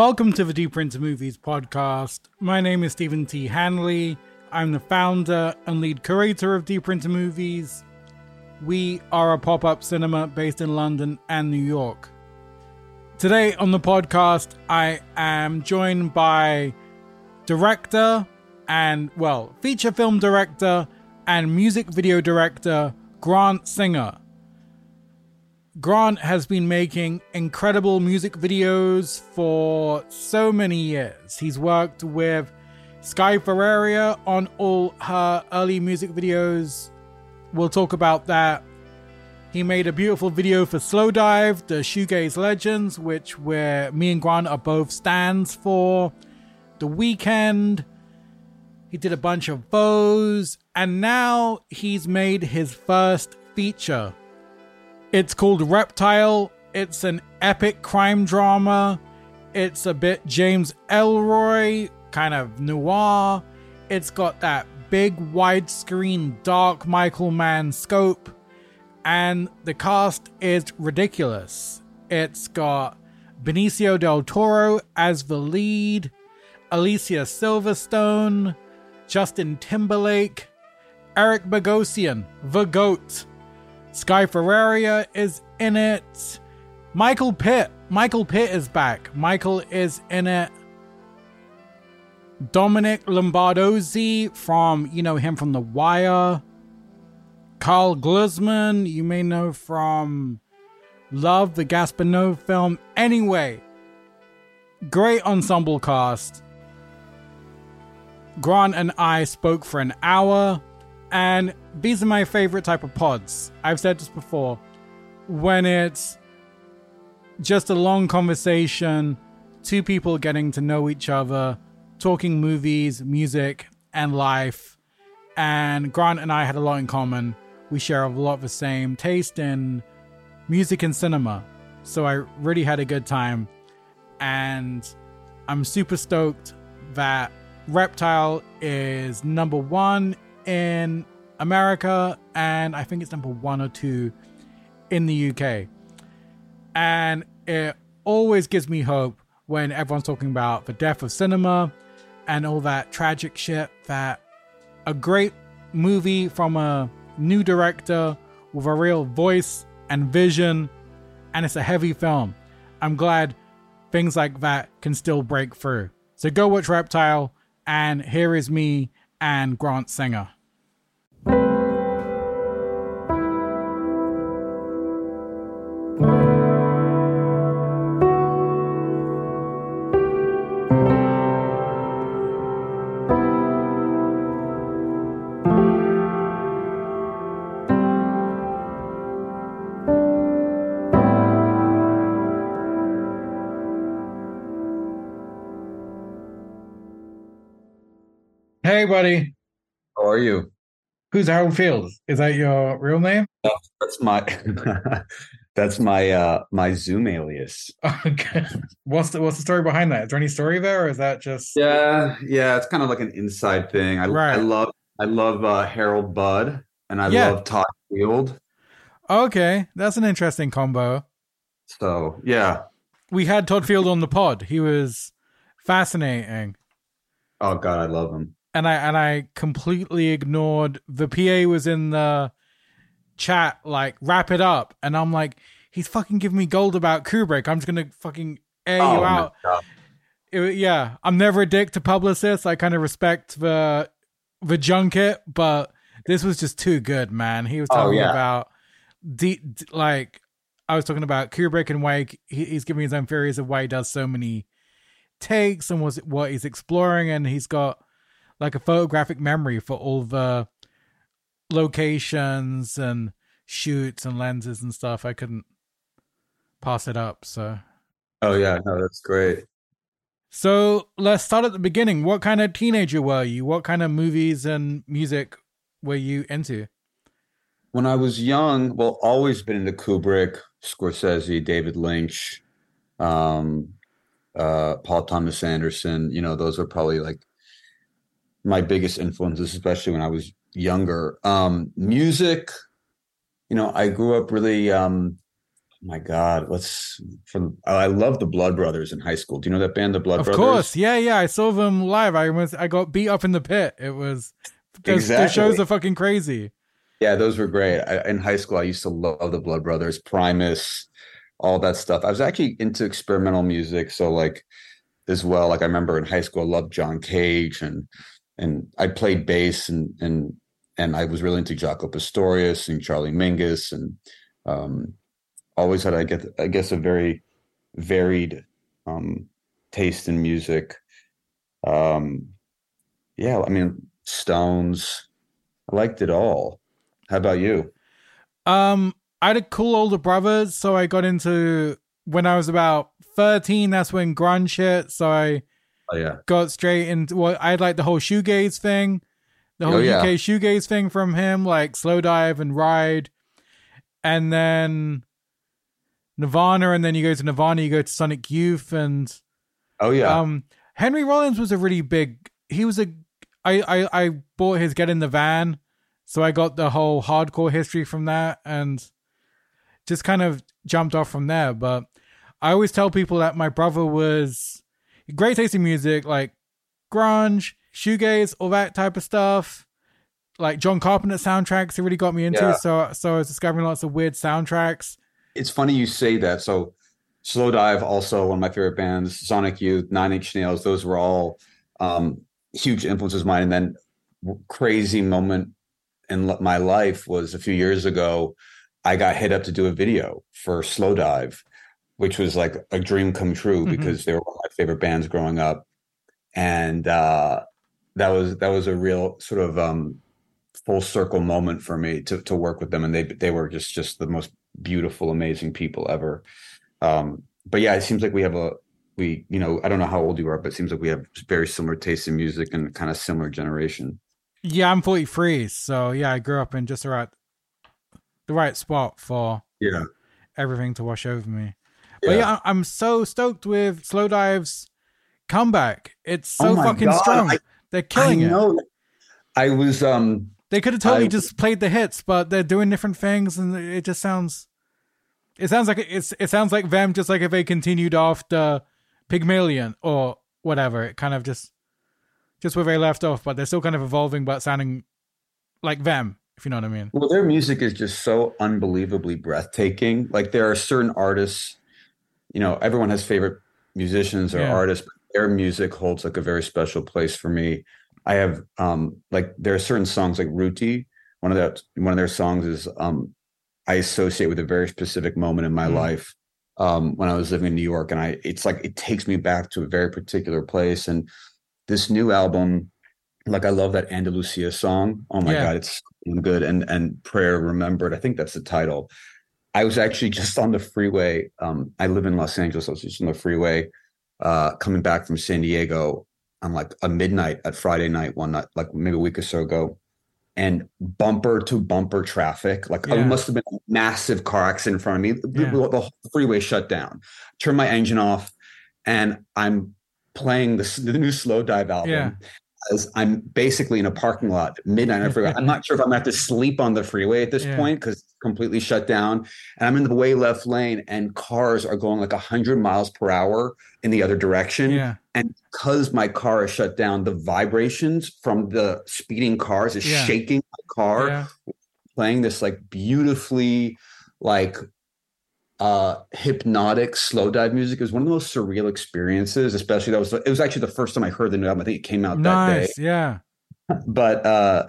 Welcome to the Deeper Into Movies podcast. My name is Stephen T. Hanley. I'm the founder and lead curator of Deeper Into Movies. We are a pop up cinema based in London and New York. Today on the podcast, I am joined by director and, well, feature film director and music video director Grant Singer. Grant has been making incredible music videos for so many years. He's worked with Sky Ferreira on all her early music videos. We'll talk about that. He made a beautiful video for Slowdive, the Shoegaze Legends, which where me and Grant are both stands for. The Weeknd. He did a bunch of bows, and now he's made his first feature. It's called Reptile. It's an epic crime drama. It's a bit James Ellroy, kind of noir. It's got that big widescreen dark Michael Mann scope. And the cast is ridiculous. It's got Benicio del Toro as the lead, Alicia Silverstone, Justin Timberlake, Eric Bogosian, the GOAT, Sky Ferreira is in it. Michael Pitt. Michael Pitt is back. Michael is in it. Dominic Lombardozzi from, you know, him from The Wire. Karl Glusman, you may know from Love, the Gaspar Noé film. Anyway, great ensemble cast. Grant and I spoke for an hour. And these are my favorite type of pods. I've said this before. When it's just a long conversation, two people getting to know each other, talking movies, music, and life. And Grant and I had a lot in common. We share a lot of the same taste in music and cinema. So I really had a good time. And I'm super stoked that Reptile is number one in America, and I think it's number one or two in the UK. And it always gives me hope when everyone's talking about the death of cinema and all that tragic shit that a great movie from a new director with a real voice and vision, and it's a heavy film. I'm glad things like that can still break through. So go watch Reptile, and here is me and Grant Singer. Buddy. How are you? Who's Harold Fields? Is that your real name? No, that's my that's my uh my Zoom alias. Okay. What's the what's the story behind that? Is there any story there, or is that just Yeah, yeah, it's kind of like an inside thing. I, Right. I love I love uh, Harold Budd and I Yeah. love Todd Field. okay? That's an interesting combo. So yeah. We had Todd Field on the pod. He was fascinating, Oh God, I love him. And I and I completely ignored the PA was in the chat like wrap it up, and I'm like, he's fucking giving me gold about Kubrick. I'm just gonna fucking air oh, you out. It- yeah, I'm never a dick to publicists. I kind of respect the the junket, but this was just too good, man. He was Oh, talking yeah. about de- d- like I was talking about Kubrick and why he, he's giving me his own theories of why he does so many takes and was what he's exploring, and he's got like a photographic memory for all the locations and shoots and lenses and stuff. I couldn't pass it up, so. Oh yeah, no, that's great. So let's start at the beginning. What kind of teenager were you? What kind of movies and music were you into? When I was young, well, always been into Kubrick, Scorsese, David Lynch, um, uh, Paul Thomas Anderson. You know, those are probably like my biggest influences, especially when I was younger. Um, music, you know, I grew up really um, my God, let's from I love the Blood Brothers in high school. Do you know that band, the Blood of Brothers? Of course, yeah, yeah. I saw them live. I was I got beat up in the pit. It was those, Exactly. the shows are fucking crazy. Yeah, those were great. I, in high school, I used to love the Blood Brothers, Primus, all that stuff. I was actually into experimental music, so like as well. Like I remember in high school, I loved John Cage, and and I played bass, and and and I was really into Jaco Pastorius and Charlie Mingus, and um, always had I get I guess a very varied um, taste in music. Um, yeah, I mean Stones. I liked it all. How about you? Um, I had a cool older brother, so I got into when I was about thirteen. That's when grunge hit. So I Oh yeah. got straight into well, I like the whole shoegaze thing, the whole Oh, yeah. UK shoegaze thing from him, like Slowdive and Ride, and then Nirvana, and then you go to Nirvana, you go to Sonic Youth, and Oh yeah. um, Henry Rollins was a really big. He was a. I I I bought his Get in the Van, so I got the whole hardcore history from that, and just kind of jumped off from there. But I always tell people that my brother was great taste in music, like grunge, shoegaze, all that type of stuff. Like John Carpenter soundtracks, he really got me into. Yeah. So so I was discovering lots of weird soundtracks. it's funny you say that. So Slowdive, also one of my favorite bands, Sonic Youth, Nine Inch Nails, those were all um, huge influences of mine. And then crazy moment in my life was a few years ago. I got hit up to do a video for Slowdive, which was like a dream come true Mhm. because they were one of my favorite bands growing up. And uh, that was that was a real sort of um, full circle moment for me to to work with them. And they they were just just the most beautiful, amazing people ever. Um, but yeah, it seems like we have a we, you know, I don't know how old you are, but it seems like we have very similar tastes in music and kind of similar generation. Yeah, I'm 43, so yeah, I grew up in just the right, the right spot for Yeah. everything to wash over me. But yeah, I'm so stoked with Slowdive's comeback. It's so Oh fucking God, strong. I- They're killing I it. I was um They could have totally I- just played the hits, but they're doing different things, and it just sounds. It sounds like it's. It sounds like them, just like if they continued after Pygmalion or whatever. It kind of just, just where they left off, but they're still kind of evolving, but sounding like them. If you know what I mean. well, their music is just so unbelievably breathtaking. Like there are certain artists, you know, everyone has favorite musicians or Yeah. artists, but their music holds like a very special place for me. I have um like there are certain songs like Rutti. One of their one of their songs is um I associate with a very specific moment in my Mm. life um when I was living in New York and I it's like it takes me back to a very particular place and this new album like I love that Andalucia song. Oh my Yeah. god, it's good and and Prayer Remembered. I think that's the title. I was actually just on the freeway. Um, I live in Los Angeles. I was just on the freeway, uh, coming back from San Diego on like a midnight at Friday night one night, like maybe a week or so ago, and bumper to bumper traffic. Like Yeah. it must have been a massive car accident in front of me. The, Yeah. the whole freeway shut down. Turn my engine off, and I'm playing the, the new Slowdive album. Yeah. As I'm basically in a parking lot at midnight. I forgot. I'm not sure if I'm gonna have to sleep on the freeway at this Yeah. point because it's completely shut down. And I'm in the way left lane, and cars are going like 100 miles per hour in the other direction. Yeah, And because my car is shut down, the vibrations from the speeding cars is Yeah. shaking my car, playing this like beautifully like uh hypnotic Slowdive music. It was one of the most surreal experiences, especially that was it was actually the first time I heard the new album. I think it came out that day nice. Yeah, but uh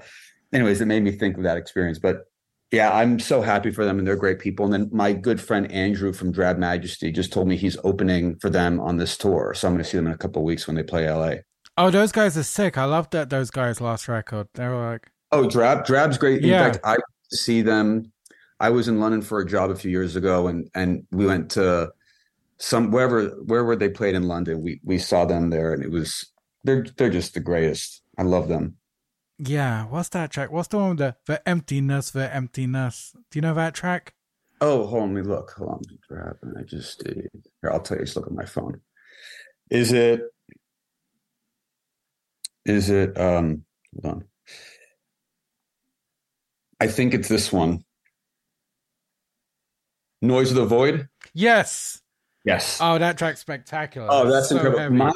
anyways it made me think of that experience but yeah i'm so happy for them and they're great people and then my good friend andrew from drab majesty just told me he's opening for them on this tour so i'm going to see them in a couple weeks when they play la Oh, those guys are sick. I loved that those guys' last record. They were like, oh drab drab's great in Yeah. fact i see them i was in london for a job a few years ago and and we went to some wherever wherever they played in london we we saw them there and it was they're they're just the greatest i love them yeah. What's that track? What's the one with the the emptiness, the emptiness? Do you know that track? Oh, hold on, let me look. Hold on, grab. I just did. Here, I'll tell you. Just look at my phone. Is it? Is it? Um, hold on. I think it's this one. Noise of the Void. Yes. Yes. Oh, that track's spectacular. Oh, that's so incredible. heavy. My,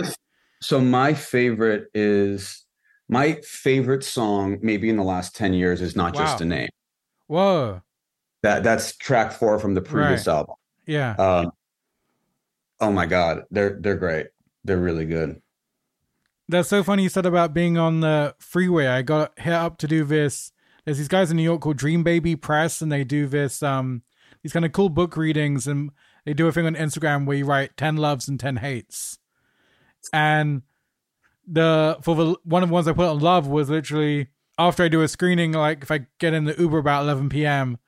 so my favorite is my favorite song, maybe in the last ten years, is not just a name. Whoa. That that's track four from the previous album. Yeah. Um, oh my god, they're they're great. They're really good. That's so funny you said about being on the freeway. I got hit up to do this. There's these guys in New York called Dream Baby Press, and they do this um these kind of cool book readings, and they do a thing on Instagram where you write ten loves and ten hates. And the for the one of the ones I put on love was literally after I do a screening, like if I get in the Uber about 11 p.m.,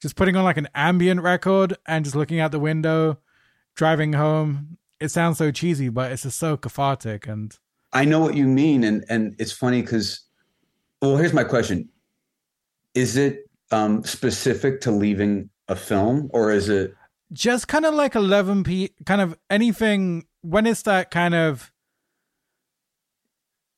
just putting on like an ambient record and just looking out the window, driving home. It sounds so cheesy, but it's just so cathartic and. I know what you mean, and and it's funny because, well, here's my question: Is it um, specific to leaving a film, or is it? just kind of like 11 p kind of anything when it's that kind of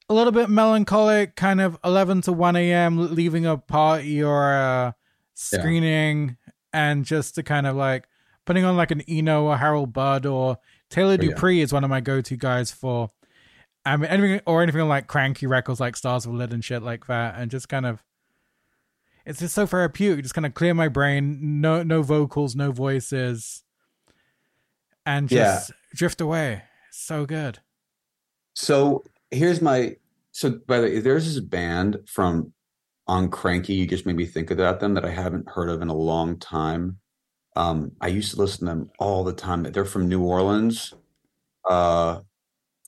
a little bit melancholic kind of 11 to 1 a.m leaving a party or a screening and just to kind of like putting on like an eno or harold budd or taylor oh, Yeah. Deupree is one of my go-to guys for I mean, anything or anything like Kranky records like stars of lit and shit like that and just kind of it's just so therapeutic just kind of clear my brain no no vocals no voices and just drift away so good So here's my. So by the way, there's this band from on Kranky. You just made me think about them that I haven't heard of in a long time. Um, I used to listen to them all the time. They're from New Orleans. Uh,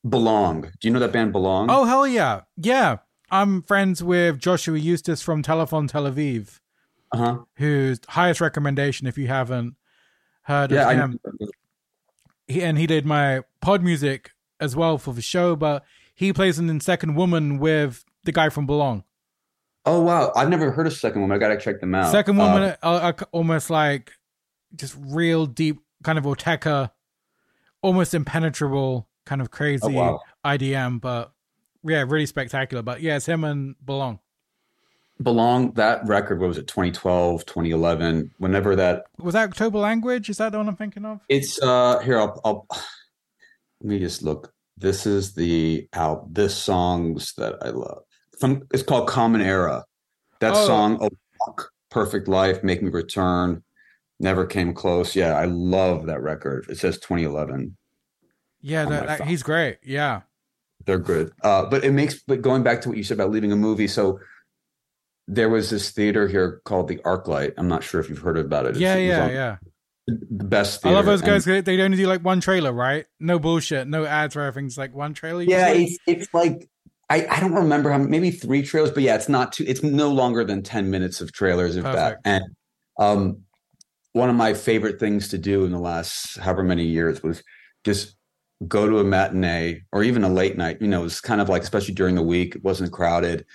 Belong. Do you know that band Belong? oh hell yeah yeah i'm friends with Joshua Eustis from Telefon Tel Aviv uh huh. whose highest recommendation if you haven't heard Yeah, of I him he, and he did my pod music as well for the show but he plays in second woman with the guy from belong Oh wow, I've never heard of Second Woman. I gotta check them out. Second woman, uh, uh, almost like just real deep kind of Autechre, almost impenetrable kind of crazy Oh, wow. IDM, but yeah, really spectacular. But yeah, it's him and Belong. Belong that record. What was it? 2012, 2011. Whenever that. Was that October Language? Is that the one I'm thinking of? It's uh here. I'll. I'll let me just look. This is the out. This songs that I love. From it's called Common Era. That Oh. song, oh, fuck, Perfect Life, Make Me Return, Never Came Close. Yeah, I love that record. It says 2011. Yeah, that, that- he's great. Yeah. They're good. Uh, but it makes, but going back to what you said about leaving a movie, so there was this theater here called the ArcLight. I'm not sure if you've heard about it. It's- Yeah, it yeah, yeah. The best. I love those guys. They they only do like one trailer, right? No bullshit, no ads or everything. It's like one trailer. Yeah, it's it's like I, I don't remember how maybe three trailers, but yeah, it's not too. It's no longer than ten minutes of trailers, if Perfect. that. And um, one of my favorite things to do in the last however many years was just go to a matinee or even a late night. You know, it was kind of like especially during the week, it wasn't crowded.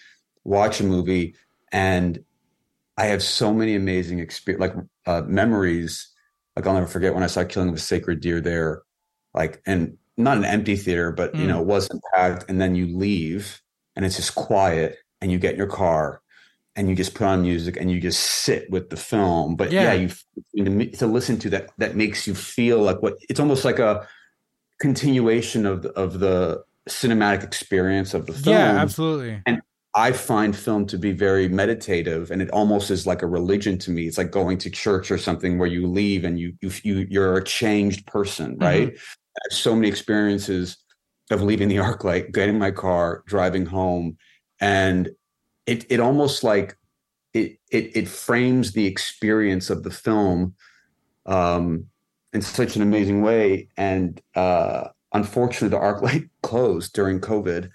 Watch a movie, and I have so many amazing experience, like uh, memories. Like I'll never forget when I saw Killing of a Sacred Deer there, like and not an empty theater, but you Mm. know, it wasn't packed. And then you leave, and it's just quiet, and you get in your car, and you just put on music, and you just sit with the film. But Yeah. yeah, you to, to listen to that that makes you feel like what it's almost like a continuation of the, of the cinematic experience of the film. yeah, absolutely. And I find film to be very meditative, and it almost is like a religion to me. It's like going to church or something where you leave and you you, you you're a changed person, right? I have so many experiences of leaving the ArcLight, getting my car, driving home, and it it almost like it it it frames the experience of the film um, in such an amazing way. And uh, unfortunately, the arc light closed during COVID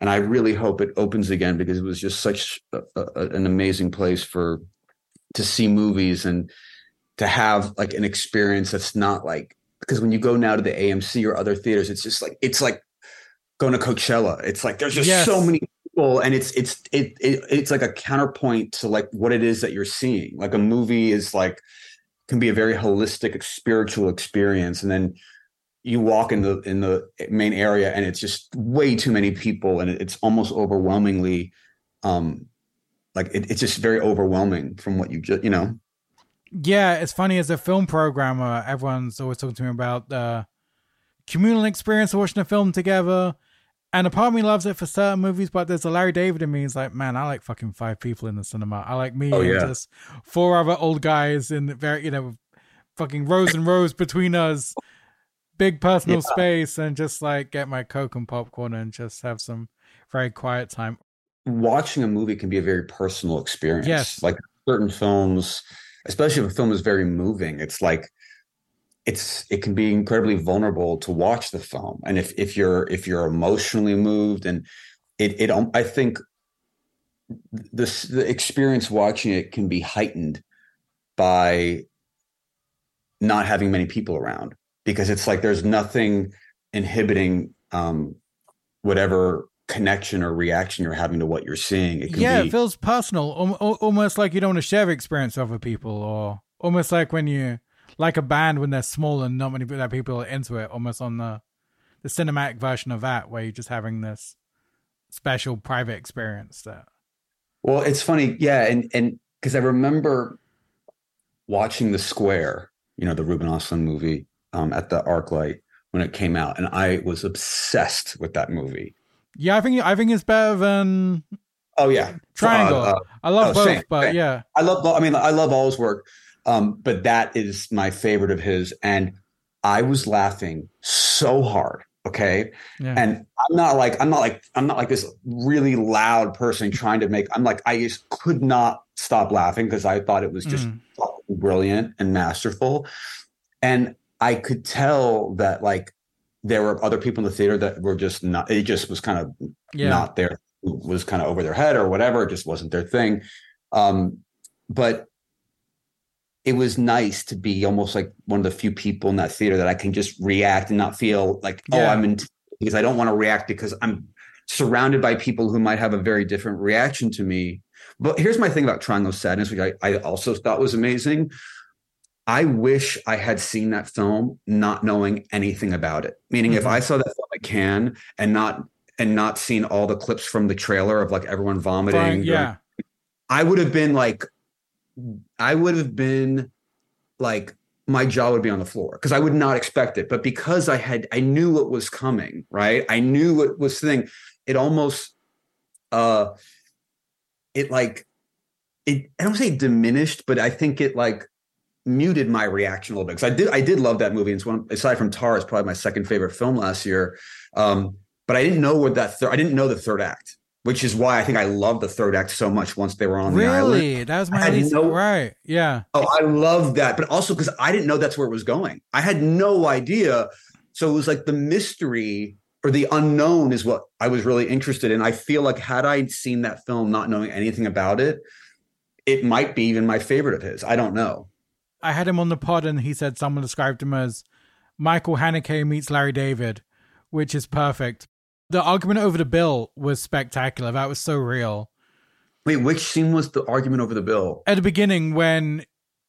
and I really hope it opens again because it was just such a, a, an amazing place for to see movies and to have like an experience that's not like because when you go now to the AMC or other theaters, it's just like it's like going to Coachella. It's like there's just Yes. so many people, and it's it's it, it it's like a counterpoint to like what it is that you're seeing. Like a movie is like can be a very holistic spiritual experience, and then you walk in the in the main area and it's just way too many people and it's almost overwhelmingly um like it, it's just very overwhelming from what you just you know Yeah, it's funny as a film programmer, everyone's always talking to me about the communal experience of watching a film together. And a part of me loves it for certain movies, but there's a Larry David in me. He's like, man, I like fucking five people in the cinema. I like me Oh, and yeah. just four other old guys in very, you know, fucking rows and rows between us, big personal Yeah. space, and just like get my Coke and popcorn and just have some very quiet time. watching a movie can be a very personal experience. Yes. Like certain films, especially if a film is very moving, it's like it's it can be incredibly vulnerable to watch the film. And if if you're if you're emotionally moved and it it um, I think this the experience watching it can be heightened by not having many people around because it's like there's nothing inhibiting um whatever connection or reaction you're having to what you're seeing. It can yeah, be it feels personal, al- al- almost like you don't want to share the experience with other people, or almost like when you like a band when they're small and not many that people are into it. Almost on the the cinematic version of that, where you're just having this special private experience. That Well, it's funny, yeah, and and because I remember watching The Square, you know, the Ruben Ostlund movie um, at the ArcLight when it came out, and I was obsessed with that movie. yeah, I think I think it's better than Oh yeah, Triangle. Uh, uh, I love oh, both, same, but same. yeah, I love. I mean, I love all his work, um, but that is my favorite of his, and I was laughing so hard. Okay, yeah, and I'm not like I'm not like I'm not like this really loud person trying to make. I'm like I just could not stop laughing because I thought it was just Mm. brilliant and masterful, and I could tell that like there were other people in the theater that were just not. It just was kind of yeah, not there, was kind of over their head or whatever. It just wasn't their thing. Um, but it was nice to be almost like one of the few people in that theater that I can just react and not feel like, oh, I'm in because I don't want to react because I'm surrounded by people who might have a very different reaction to me. But here's my thing about Triangle of Sadness, which I, I also thought was amazing. I wish I had seen that film not knowing anything about it. Meaning, if Mhm. I saw that film at Cannes and not and not seen all the clips from the trailer of like everyone vomiting, during- yeah, I would have been like, I would have been like, my jaw would be on the floor because I would not expect it. But because I had, I knew what was coming, right? I knew what was thing. It almost, uh, it like, it. I don't say diminished, but I think it like muted my reaction a little bit because I did, I did love that movie. It's one aside from Tar, it's probably my second favorite film last year. Um, but I didn't know what that. Thir- I didn't know the third act which is why I think I love the third act so much once they were on the island. really, that was my least no- right. Yeah, Oh, I love that. But also because I didn't know that's where it was going. I had no idea. So it was like the mystery or the unknown is what I was really interested in. I feel like had I seen that film not knowing anything about it, it might be even my favorite of his. I don't know. I had him on the pod and he said someone described him as Michael Haneke meets Larry David, which is perfect. The argument over the bill was spectacular. That was so real. Wait, which scene was the argument over the bill? At the beginning, when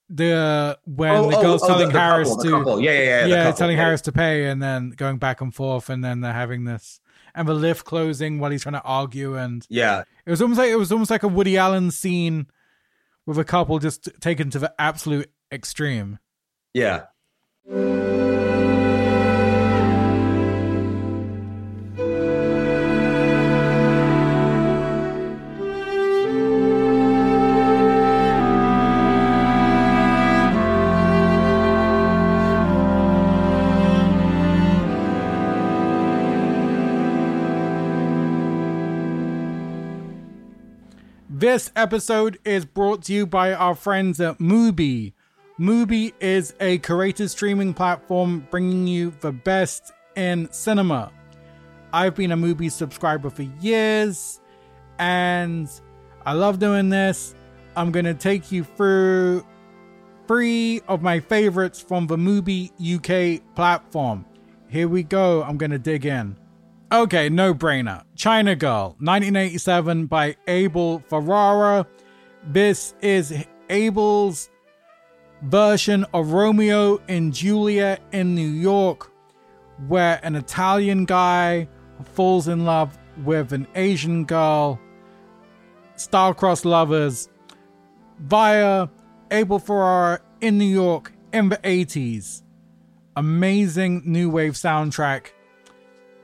the when Oh, the oh, girl's oh, telling the- the Harris couple, the to couple. yeah, yeah, yeah, yeah, telling Yeah. Harris to pay, and then going back and forth, and then they're having this and the lift closing while he's trying to argue, and Yeah, it was almost like it was almost like a Woody Allen scene with a couple just taken to the absolute extreme. yeah. This episode is brought to you by our friends at Mubi. Mubi is a curated streaming platform bringing you the best in cinema. I've been a Mubi subscriber for years and I love doing this. I'm going to take you through three of my favorites from the Mubi UK platform. Here we go. I'm going to dig in. Okay, no brainer. China Girl, 1987 by Abel Ferrara. This is Abel's version of Romeo and Juliet in New York, where an Italian guy falls in love with an Asian girl, star-crossed lovers, via Abel Ferrara in New York in the 80s. Amazing new wave soundtrack.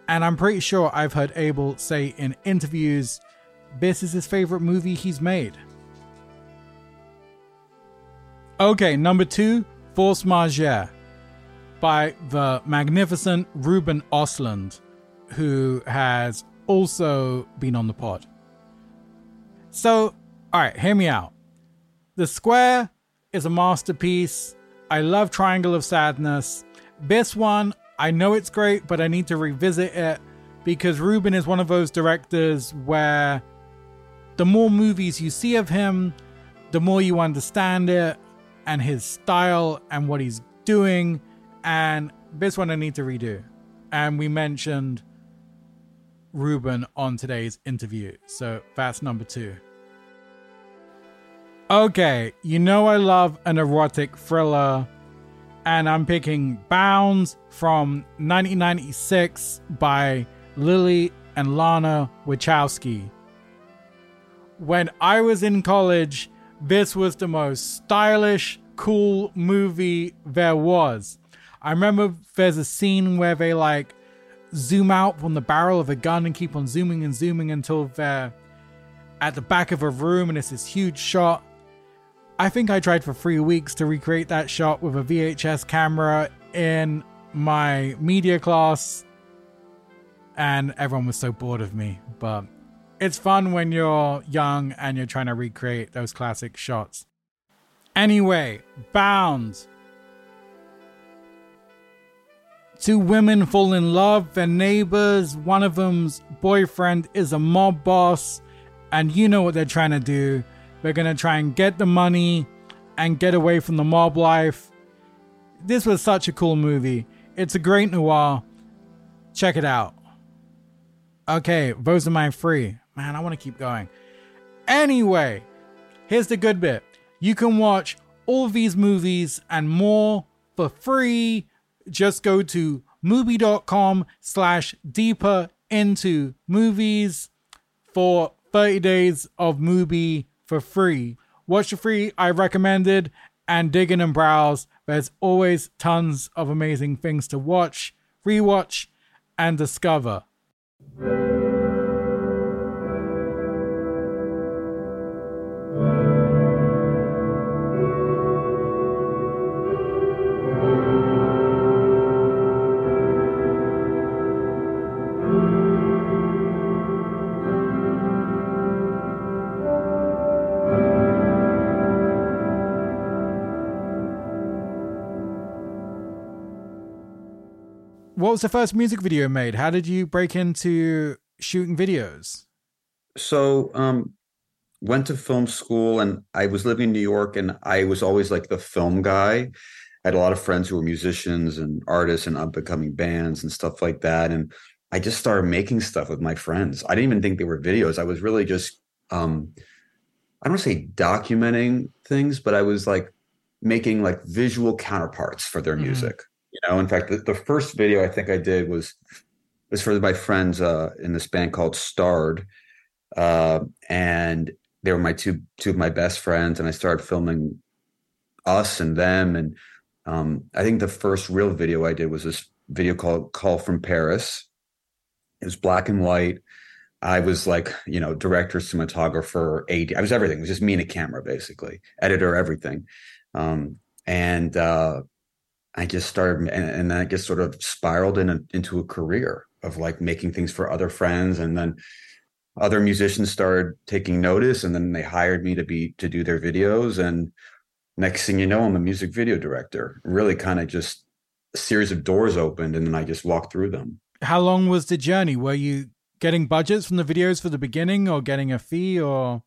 And I'm pretty sure I've heard Abel say in interviews this is his favorite movie he's made. Okay, number two, Force Majeure by the magnificent Ruben Ostlund, who has also been on the pod. So, alright, hear me out. The Square is a masterpiece. I love Triangle of Sadness. This one, I know it's great, but I need to revisit it because Ruben is one of those directors where the more movies you see of him, the more you understand it and his style and what he's doing. And this one I need to redo. And we mentioned Ruben on today's interview. So that's number two. Okay, you know I love an erotic thriller, and I'm picking Bounds from 1996 by Lilly and Lana Wachowski. When I was in college, this was the most stylish, cool movie there was. I remember there's a scene where they like zoom out from the barrel of a gun and keep on zooming and zooming until they're at the back of a room and it's this huge shot I think I tried for three weeks to recreate that shot with a VHS camera in my media class, and everyone was so bored of me. But it's fun when you're young and you're trying to recreate those classic shots. Anyway, Bound. Two women fall in love, they're neighbors. One of them's boyfriend is a mob boss, and you know what they're trying to do going to try and get the money and get away from the mob life. This was such a cool movie. It's a great noir. Check it out. Okay, those are my free. Man, I want to keep going. Anyway, here's the good bit. You can watch all these movies and more for free. Just go to mubi.com slash deeper into movies for 30 days of Mubi for free. Watch the free I recommended and dig in and browse. There's always tons of amazing things to watch, rewatch, and discover. What was the first music video made? How did you break into shooting videos? So, um, went to film school and I was living in New York and I was always like the film guy. I had a lot of friends who were musicians and artists and up and coming bands and stuff like that. And I just started making stuff with my friends. I didn't even think they were videos. I was really just, um, I don't say documenting things, but I was like making like visual counterparts for their mm-hmm. music. You know, in fact, the, the first video I think I did was was for my friends uh, in this band called Starred, uh, and they were my two two of my best friends, and I started filming us and them, and um, I think the first real video I did was this video called "Call from Paris." It was black and white. I was like, you know, director, cinematographer, AD. I was everything. It was just me and a camera, basically, editor, everything. Um, and uh, I just started, and, and then I just sort of spiraled in a, into a career of like making things for other friends, and then other musicians started taking notice, and then they hired me to be to do their videos, and next thing you know, I'm a music video director. Really, kind of just a series of doors opened, and then I just walked through them. How long was the journey? Were you getting budgets from the videos for the beginning, or getting a fee, or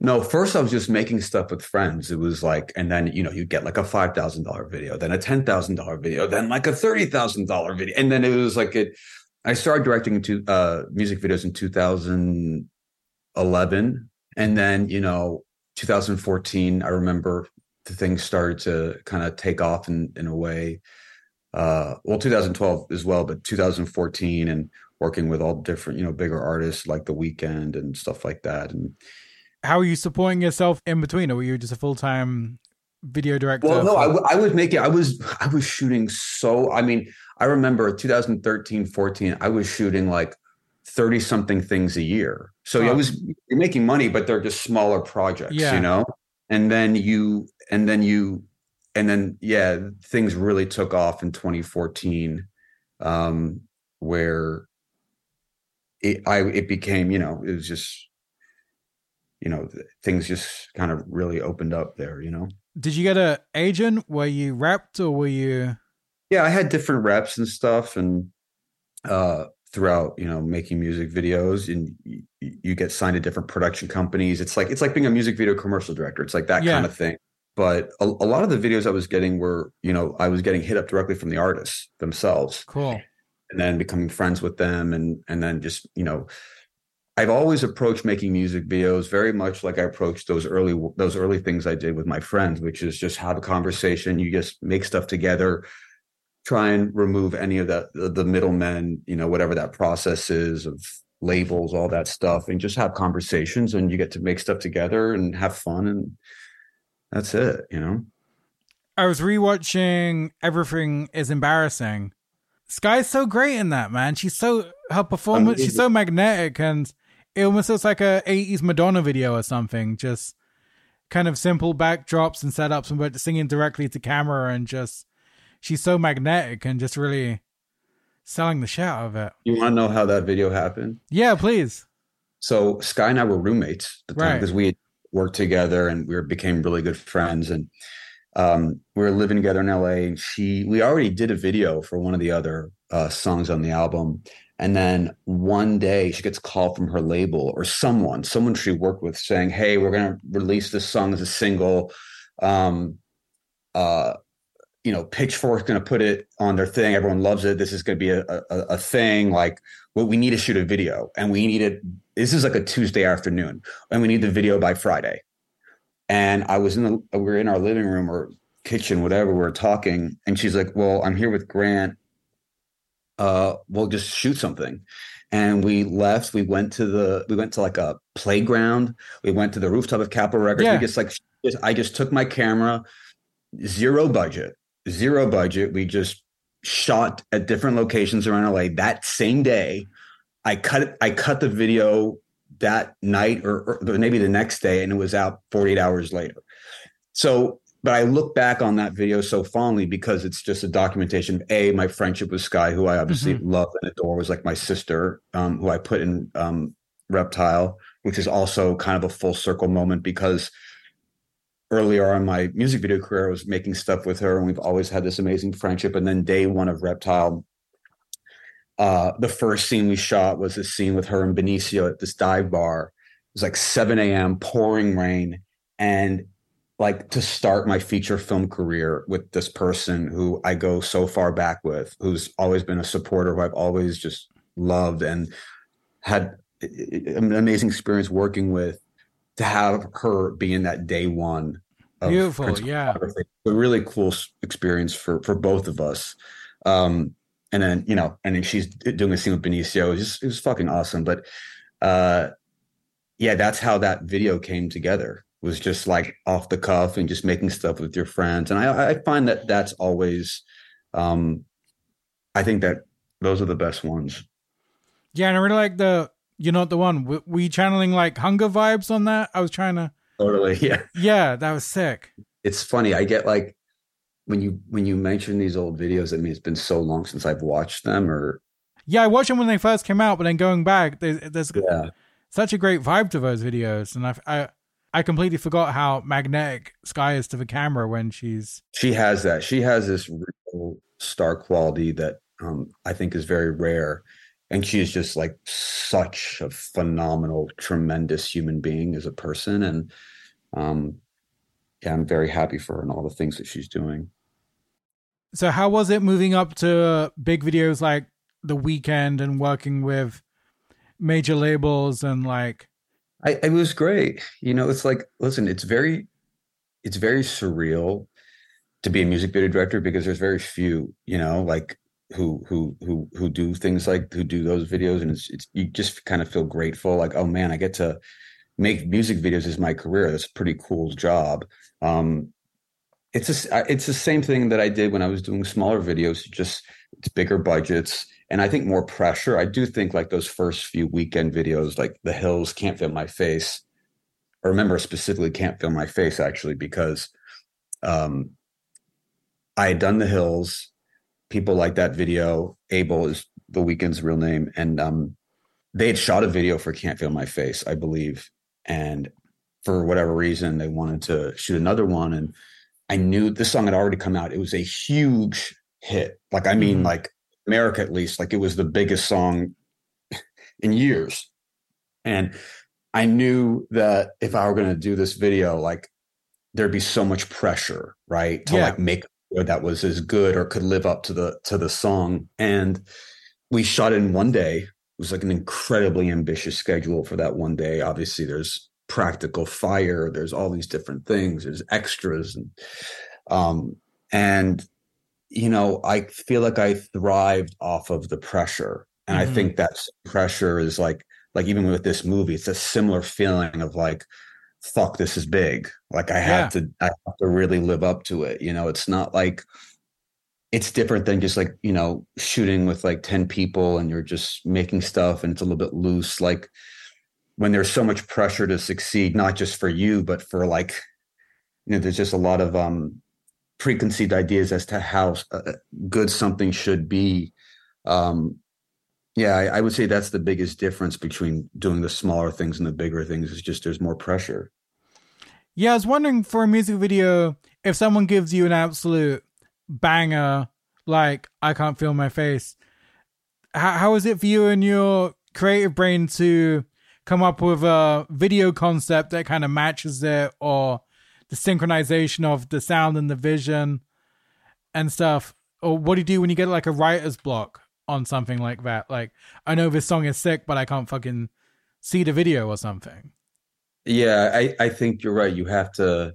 no, first I was just making stuff with friends. It was like, and then you know you get like a five thousand dollar video, then a ten thousand dollar video, then like a thirty thousand dollar video, and then it was like it. I started directing into uh, music videos in 2011, and then you know 2014. I remember the things started to kind of take off in in a way. Uh, well, 2012 as well, but 2014 and working with all different you know bigger artists like The Weeknd and stuff like that, and how are you supporting yourself in between, or were you just a full time video director. Well, no, for- I, w- I was making, I was, I was shooting so, I mean, I remember 2013, 14, I was shooting like 30 something things a year. So I was, you're making money, but they're just smaller projects, Yeah. you know? And then you, and then you, and then, yeah, things really took off in 2014, um, where it, I, it became, you know, it was just, you know, things just kind of really opened up there, you know? Did you get a agent? Were you repped or were you? yeah i had different reps and stuff and uh throughout you know making music videos and you, you get signed to different production companies it's like it's like being a music video commercial director it's like that Yeah. kind of thing but a, a lot of the videos i was getting were you know i was getting hit up directly from the artists themselves Cool. and then becoming friends with them and and then just you know I've always approached making music videos very much like I approached those early those early things I did with my friends, which is just have a conversation. You just make stuff together, try and remove any of that the, the middlemen, you know, whatever that process is of labels, all that stuff, and just have conversations, and you get to make stuff together and have fun, and that's it, you know. I was rewatching Everything is Embarrassing. Sky's so great in that, man. She's so her performance, she's so magnetic and it almost looks like a 80s Madonna video or something. Just kind of simple backdrops and setups and but singing directly to camera and just she's so magnetic and just really selling the shit out of it. You want to know how that video happened? Yeah, please. So Sky and I were roommates at the time Right. because we had worked together and we were, became really good friends. And um, we were living together in LA. And she, we already did a video for one of the other uh, songs on the album. And then one day she gets a call from her label or someone, someone she worked with saying, Hey, we're going to release this song as a single. Um, uh, you know, Pitchfork's going to put it on their thing. Everyone loves it. This is going to be a, a, a thing. Like, well, we need to shoot a video and we need it. This is like a Tuesday afternoon and we need the video by Friday. And I was in the, we were in our living room or kitchen, whatever, we were talking. And she's like, well, I'm here with Grant. Uh, we'll just shoot something. And we left. We went to the, we went to like a playground. We went to the rooftop of Capitol Records. Yeah. We just like, just, I just took my camera, zero budget, zero budget. We just shot at different locations around LA that same day. I cut it, I cut the video that night or, or maybe the next day and it was out 48 hours later. So, but I look back on that video so fondly because it's just a documentation of a my friendship with Sky, who I obviously love and adore, was like my sister, um, who I put in um, Reptile, which is also kind of a full circle moment because earlier on my music video career, I was making stuff with her, and we've always had this amazing friendship. And then day one of Reptile, uh, the first scene we shot was a scene with her and Benicio at this dive bar. It was like 7 a.m., pouring rain, and like to start my feature film career with this person who I go so far back with, who's always been a supporter, who I've always just loved and had an amazing experience working with. To have her be in that day one, of Beautiful, principal yeah. a really cool experience for for both of us. Um, and then you know, and then she's doing a scene with Benicio. It was just it was fucking awesome. But uh, yeah, that's how that video came together. Was just like off the cuff and just making stuff with your friends. And I, I find that that's always, um, I think that those are the best ones. Yeah, and I really like the you're not the one. We, we channeling like hunger vibes on that. I was trying to Totally, yeah. Yeah, that was sick. It's funny. I get like when you when you mention these old videos. I mean, it's been so long since I've watched them. Or Yeah, I watched them when they first came out, but then going back, there's, there's yeah, such a great vibe to those videos, and I, I I completely forgot how magnetic Sky is to the camera when she's she has that. She has this real star quality that um, I think is very rare. And she is just like such a phenomenal, tremendous human being as a person. And um, yeah, I'm very happy for her and all the things that she's doing. So how was it moving up to uh, big videos like The Weeknd and working with major labels and like I, it was great. You know, it's like, listen, it's very, it's very surreal to be a music video director because there's very few, you know, like who who who who do things like who do those videos, and it's it's you just kind of feel grateful, like, oh man, I get to make music videos as my career. That's a pretty cool job. Um, it's a, it's the same thing that I did when I was doing smaller videos. Just it's bigger budgets and I think more pressure. I do think like those first few Weeknd videos, like the hills can't feel my face. I remember specifically can't feel my face actually because um, I had done the hills. People like that video. Abel is the Weeknd's real name, and um, they had shot a video for "Can't Feel My Face," I believe, and for whatever reason they wanted to shoot another one, and I knew this song had already come out. It was a huge hit. Like I mean, mm-hmm. like America at least, like it was the biggest song in years, and I knew that if I were going to do this video, like there'd be so much pressure, right, to yeah. like make sure that was as good or could live up to the to the song. And we shot in one day. It was like an incredibly ambitious schedule for that one day. Obviously, there's practical fire. There's all these different things. There's extras and um and you know I feel like I thrived off of the pressure, and mm-hmm. I think that pressure is like like even with this movie, it's a similar feeling of like fuck this is big like i have yeah. to i have to really live up to it you know it's not like it's different than just like you know shooting with like 10 people and you're just making stuff and it's a little bit loose like when there's so much pressure to succeed not just for you but for like you know there's just a lot of um preconceived ideas as to how uh, good something should be. Um yeah I, I, would say that's the biggest difference between doing the smaller things and the bigger things is just there's more pressure. Yeah i was wondering for a music video if someone gives you an absolute banger like i can't feel my face how, how is it for you and your creative brain to come up with a video concept that kind of matches it or the synchronization of the sound and the vision and stuff or what do you do when you get like a writer's block on something like that. Like, I know this song is sick, but I can't fucking see the video or something. Yeah, I, I think you're right. You have to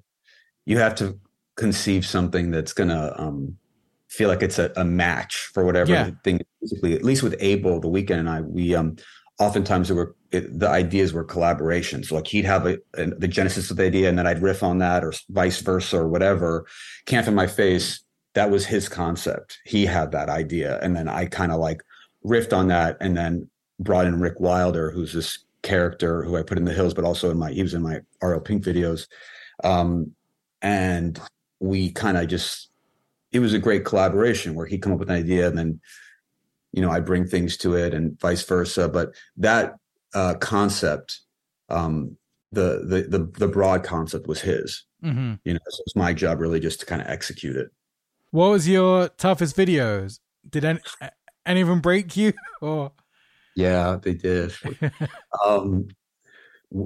you have to conceive something that's gonna um feel like it's a, a match for whatever yeah. thing basically at least with Abel the Weeknd and I we um oftentimes there were it, the ideas were collaborations like he'd have a, the genesis of the idea and then I'd riff on that or vice versa or whatever can't in my face that was his concept. He had that idea. And then I kind of like riffed on that and then brought in Rick Wilder, who's this character who I put in the hills, but also in my, he was in my Ariel Pink videos. Um, and we kind of just, it was a great collaboration where he come up with an idea and then, you know, I bring things to it and vice versa. But that uh, concept, um, the, the, the, the broad concept was his, mm-hmm. you know, so it's my job really just to kind of execute it. What was your toughest videos? Did any, any of them break you? Or yeah, they did. um,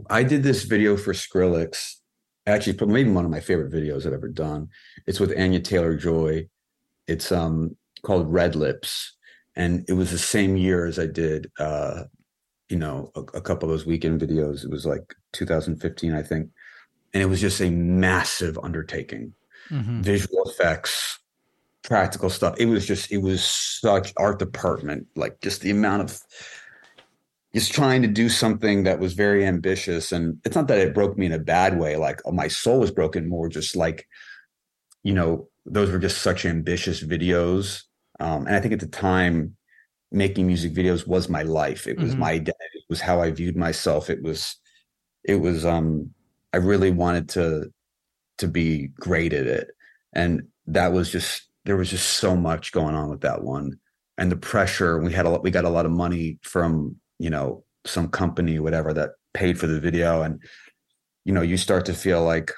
I did this video for Skrillex. Actually, maybe one of my favorite videos I've ever done. It's with Anya Taylor Joy. It's um called Red Lips, and it was the same year as I did. Uh, you know, a, a couple of those Weeknd videos. It was like 2015, I think, and it was just a massive undertaking. Mm-hmm. Visual effects, practical stuff. It was just, it was such art department, like just the amount of just trying to do something that was very ambitious. And it's not that it broke me in a bad way, like oh, my soul was broken, more just like, you know, those were just such ambitious videos. Um, and I think at the time, making music videos was my life. It was mm-hmm. my identity. It was how I viewed myself. It was, it was, um, I really wanted to, to be great at it. And that was just there was just so much going on with that one and the pressure we had a lot we got a lot of money from you know some company whatever that paid for the video and you know you start to feel like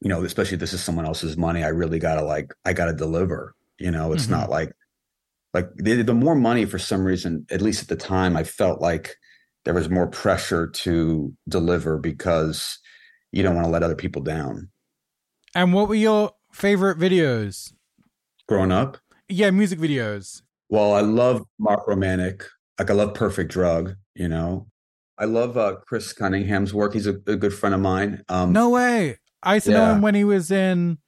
you know especially if this is someone else's money i really gotta like i gotta deliver you know it's mm-hmm. not like like the, the more money for some reason at least at the time i felt like there was more pressure to deliver because you don't want to let other people down and what were your favorite videos growing up? Yeah, music videos. Well, I love Mark Romanek. Like I love Perfect Drug, you know. I love uh, Chris Cunningham's work. He's a, a good friend of mine. Um, no way. I used to yeah. know him when he was in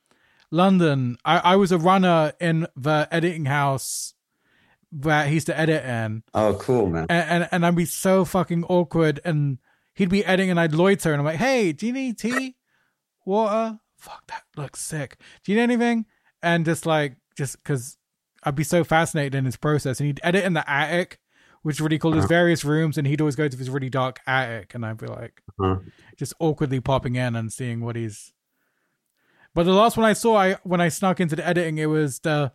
London. I, I was a runner in the editing house that he used to edit in. Oh, cool, man. And, and, and I'd be so fucking awkward and he'd be editing and I'd loiter and I'm like, hey, do you need tea? Water? fuck, that looks sick. Do you need anything? And just like, just because I'd be so fascinated in his process. And he'd edit in the attic, which is really cool. There's various rooms, and he'd always go to this really dark attic, and I'd be like, Uh-huh. just awkwardly popping in and seeing what he's. But the last one I saw, I when I snuck into the editing, it was the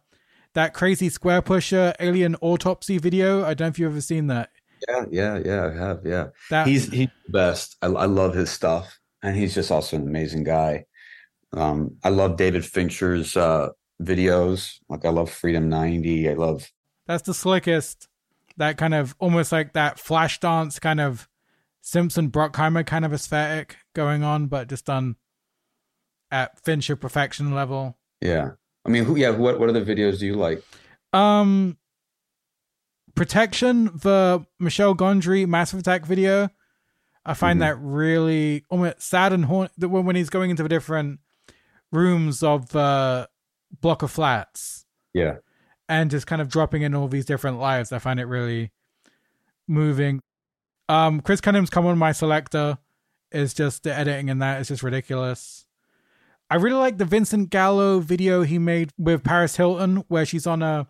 that crazy Squarepusher alien autopsy video. I don't know if you've ever seen that. Yeah, yeah, yeah, I have. Yeah. That He's he's the best. I, I love his stuff, and he's just also an amazing guy. Um, I love David Fincher's uh, videos. Like I love Freedom 90. I love that's the slickest. That kind of almost like that flash dance kind of Simpson Bruckheimer kind of aesthetic going on, but just done at Fincher perfection level. yeah. I mean, who? Yeah. What what other videos do you like? Um, Protection, the Michel Gondry Massive Attack video. I find Mhm. that really almost sad and haunting when when he's going into the different rooms of the block of flats Yeah. and just kind of dropping in all these different lives. I find it really moving. Um, Chris Cunningham's come on my selector is just the editing in that is just ridiculous. I really like the Vincent Gallo video he made with Paris Hilton where she's on a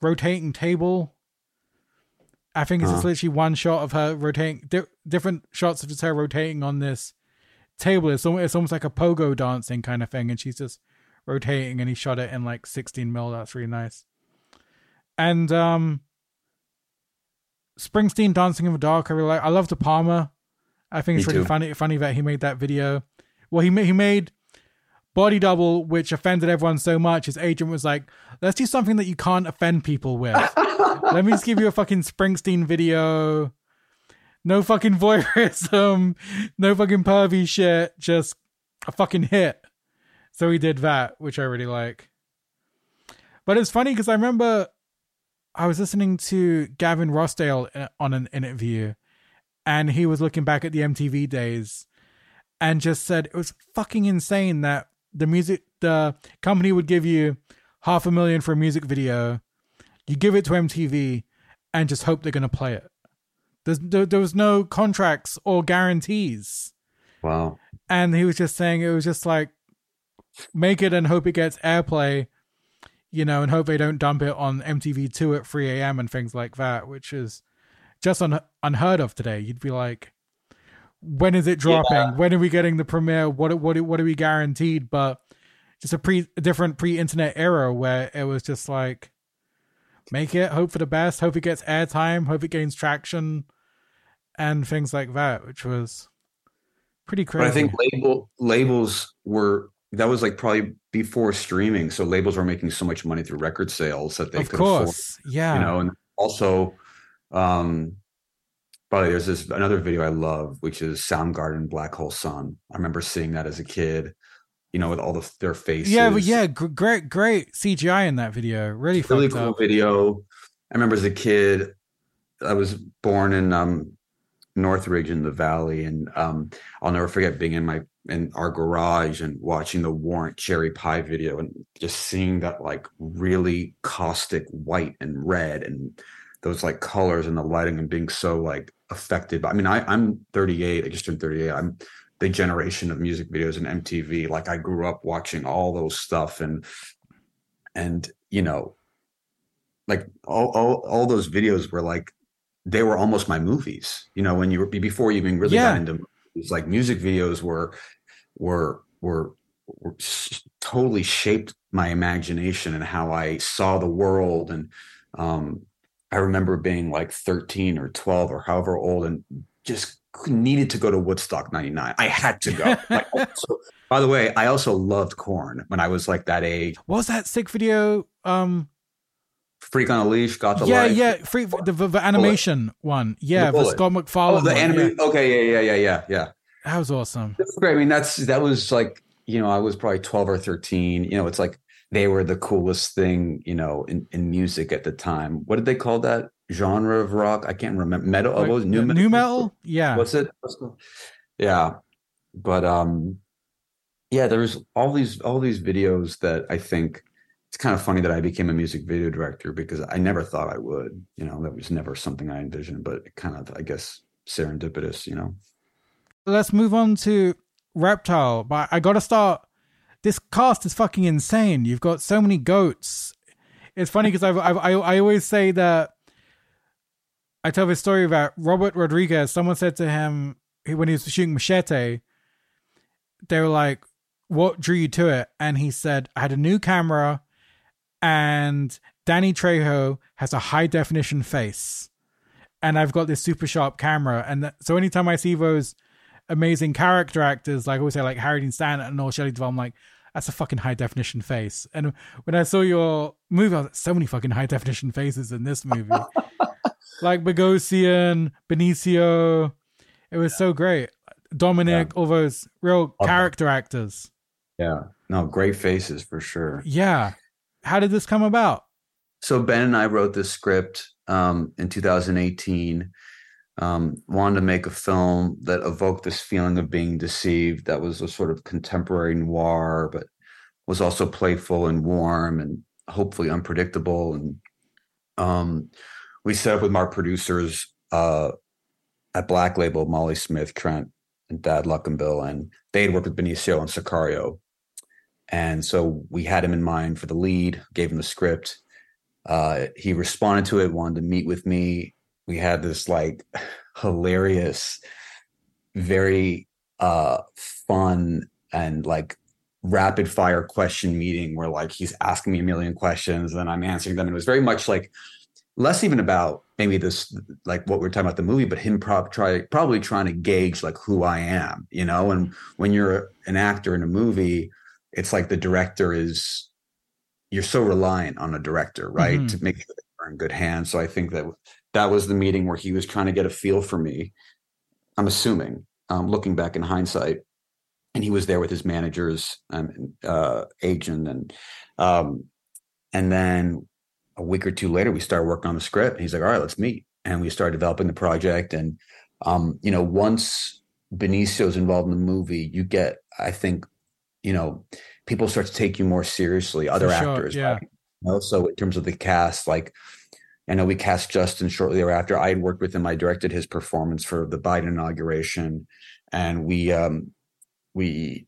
rotating table. I think it's just Huh. literally one shot of her rotating, di- different shots of just her rotating on this table. It's almost, it's almost like a pogo dancing kind of thing, and she's just rotating, and he shot it in like 16 mil. That's really nice. And um, Springsteen dancing in the dark. I really like. I love De Palma. I think it's Me really too. funny funny that he made that video. Well, he ma- he made Body Double, which offended everyone so much. His agent was like, "Let's do something that you can't offend people with. Let me just give you a fucking Springsteen video. No fucking voyeurism, no fucking pervy shit, just a fucking hit." So he did that, which I really like. But it's funny because I remember I was listening to Gavin Rossdale uh, on an interview, and he was looking back at the MTV days, and just said it was fucking insane that the music the company would give you half a million for a music video, you give it to MTV, and just hope they're gonna play it. There's there, there was no contracts or guarantees Wow. and he was just saying it was just like make it and hope it gets airplay you know and hope they don't dump it on mtv2 at 3 a.m and things like that which is just un- unheard of today you'd be like when is it dropping? Yeah. when are we getting the premiere? What what what are we guaranteed? But just a pre a different pre-internet era where it was just like make it hope for the best hope it gets airtime hope it gains traction and things like that which was pretty crazy But I think label labels were that was like probably before streaming, so labels were making so much money through record sales that they of could afford, course. Yeah. you know, and also, um, by the way, there's this another video I love, which is Soundgarden Black Hole Sun. I remember seeing that as a kid, you know, with all the their faces. yeah but yeah great great cgi in that video really really cool up. video. I remember as a kid, I was born in um, Northridge in the Valley, and um, I'll never forget being in my in our garage and watching the Warrant Cherry Pie video, and just seeing that like really caustic white and red, and those like colors and the lighting, and being so like affected. By, I mean, I, I'm 38. I just turned 38. I'm the generation of music videos and MTV. Like I grew up watching all those stuff, and and you know like all, all all those videos were like they were almost my movies you know when you were before you even really Yeah. got into movies like music videos were were were, were totally shaped my imagination and how i saw the world and um i remember being like 13 or 12 or however old and just needed to go to woodstock 99 i had to go like, by the way i also loved Korn when i was like that age what was that sick video um freak on a leash got the yeah life yeah free, the, the, the animation one yeah the, bullet. scott mcfarlane Oh, the anime. yeah. Okay, yeah, yeah, yeah, yeah, yeah. that was awesome That's great. I mean, that's that was like you know, I was probably twelve or thirteen. You know, it's like they were the coolest thing, you know, in, in music at the time. What did they call that genre of rock? I can't remember. Metal. Like, was new, nu metal yeah What's it? Yeah, but um, yeah. There's all these all these videos that I think it's kind of funny that I became a music video director because I never thought I would. You know, that was never something I envisioned, but it kind of I guess serendipitous. You know. let's move on to reptile but i gotta start this cast is fucking insane. You've got so many goats. It's funny because I've, I've, I I always say that I tell this story about Robert Rodriguez. Someone said to him when he was shooting Machete, they were like, "What drew you to it?" And he said, "I had a new camera, and Danny Trejo has a high definition face, and I've got this super sharp camera, and so anytime I see those." amazing character actors, like I always say, like Harry Dean Stanton or Shelley Duvall, I'm like, that's a fucking high definition face. And when I saw your movie, I was like, so many fucking high definition faces in this movie. like Bogosian, Benicio. It was yeah. so great. Dominic, yeah. all those real character actors. Yeah. No, great faces for sure. Yeah. How did this come about? So Ben and I wrote this script um, in 2018 um, wanted to make a film that evoked this feeling of being deceived that was a sort of contemporary noir but was also playful and warm and hopefully unpredictable. And um, we set up with our producers uh, at black label molly smith trent and Thad Luckenbill and they had worked with benicio and sicario. And so we had him in mind for the lead gave him the script. Uh, he responded to it wanted to meet with me we had this like hilarious, very uh fun and like rapid fire question meeting where like he's asking me a million questions and I'm answering them. And it was very much like less even about maybe this like what we're talking about the movie, but him prob- try, probably trying to gauge like who I am, you know. And when you're an actor in a movie, it's like the director is you're so reliant on a director, right, mm-hmm. to make sure they're in good hands. So I think that that was the meeting where he was trying to get a feel for me. I'm assuming, um, looking back in hindsight, and he was there with his managers and uh, agent, and um, and then a week or two later, we started working on the script. he's like, "All right, let's meet," and we started developing the project. And um, you know, once Benicio's involved in the movie, you get, I think, you know, people start to take you more seriously. Other sure, actors, yeah. Right? You know? So in terms of the cast, like I know we cast Justin shortly thereafter. I had worked with him. I directed his performance for the Biden inauguration, and we um, we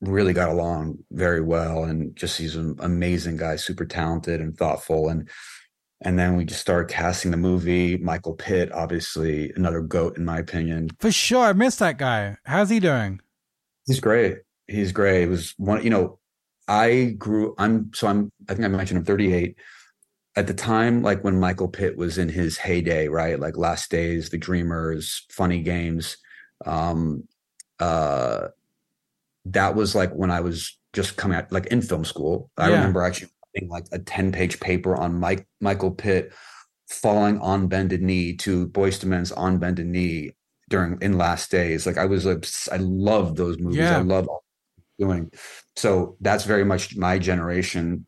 really got along very well. And just he's an amazing guy, super talented and thoughtful. And and then we just started casting the movie. Michael Pitt, obviously another goat in my opinion. For sure, I missed that guy. How's he doing? He's great. He's great. It was one. You know, I grew. I'm so I'm. I think I mentioned I'm 38 at the time, like when Michael Pitt was in his heyday, right? Like Last Days, The Dreamers, Funny Games. Um, uh, that was like when I was just coming out, like in film school. I yeah. remember actually writing like a 10 page paper on Mike Michael Pitt falling on bended knee to Boyz II Men's on bended knee during in Last Days. Like I was like, I love those movies. Yeah. I love doing. So that's very much my generation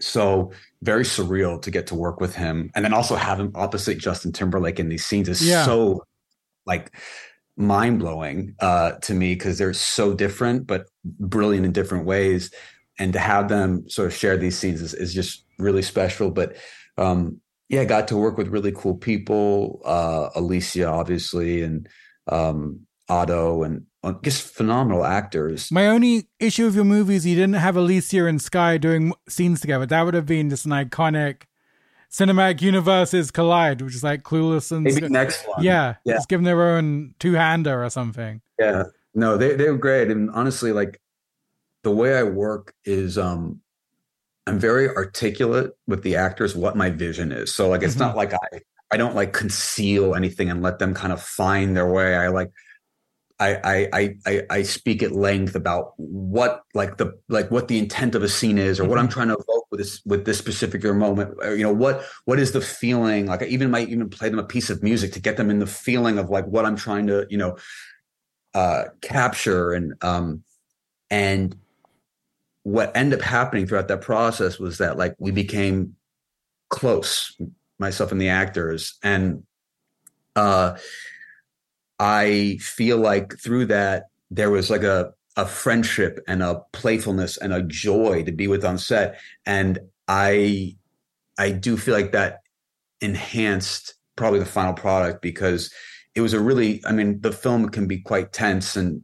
so very surreal to get to work with him, and then also have him opposite Justin Timberlake in these scenes is yeah. so like mind blowing uh, to me because they're so different but brilliant in different ways, and to have them sort of share these scenes is, is just really special. But um, yeah, I got to work with really cool people, uh, Alicia obviously, and um, Otto, and just phenomenal actors. My only issue with your movie is you didn't have Alicia and Sky doing scenes together. That would have been just an iconic cinematic universes collide, which is like Clueless and maybe next one. Yeah, yeah, just give them their own two hander or something. Yeah, no, they they were great, and honestly, like the way I work is um I'm very articulate with the actors what my vision is. So like it's mm-hmm. not like I I don't like conceal anything and let them kind of find their way. I like I, I I I speak at length about what like the like what the intent of a scene is or mm-hmm. what I'm trying to evoke with this with this specific moment. Or, you know what what is the feeling? Like I even might even play them a piece of music to get them in the feeling of like what I'm trying to you know uh capture. And um and what ended up happening throughout that process was that like we became close myself and the actors. And uh I feel like through that there was like a a friendship and a playfulness and a joy to be with on set and I I do feel like that enhanced probably the final product because it was a really I mean the film can be quite tense and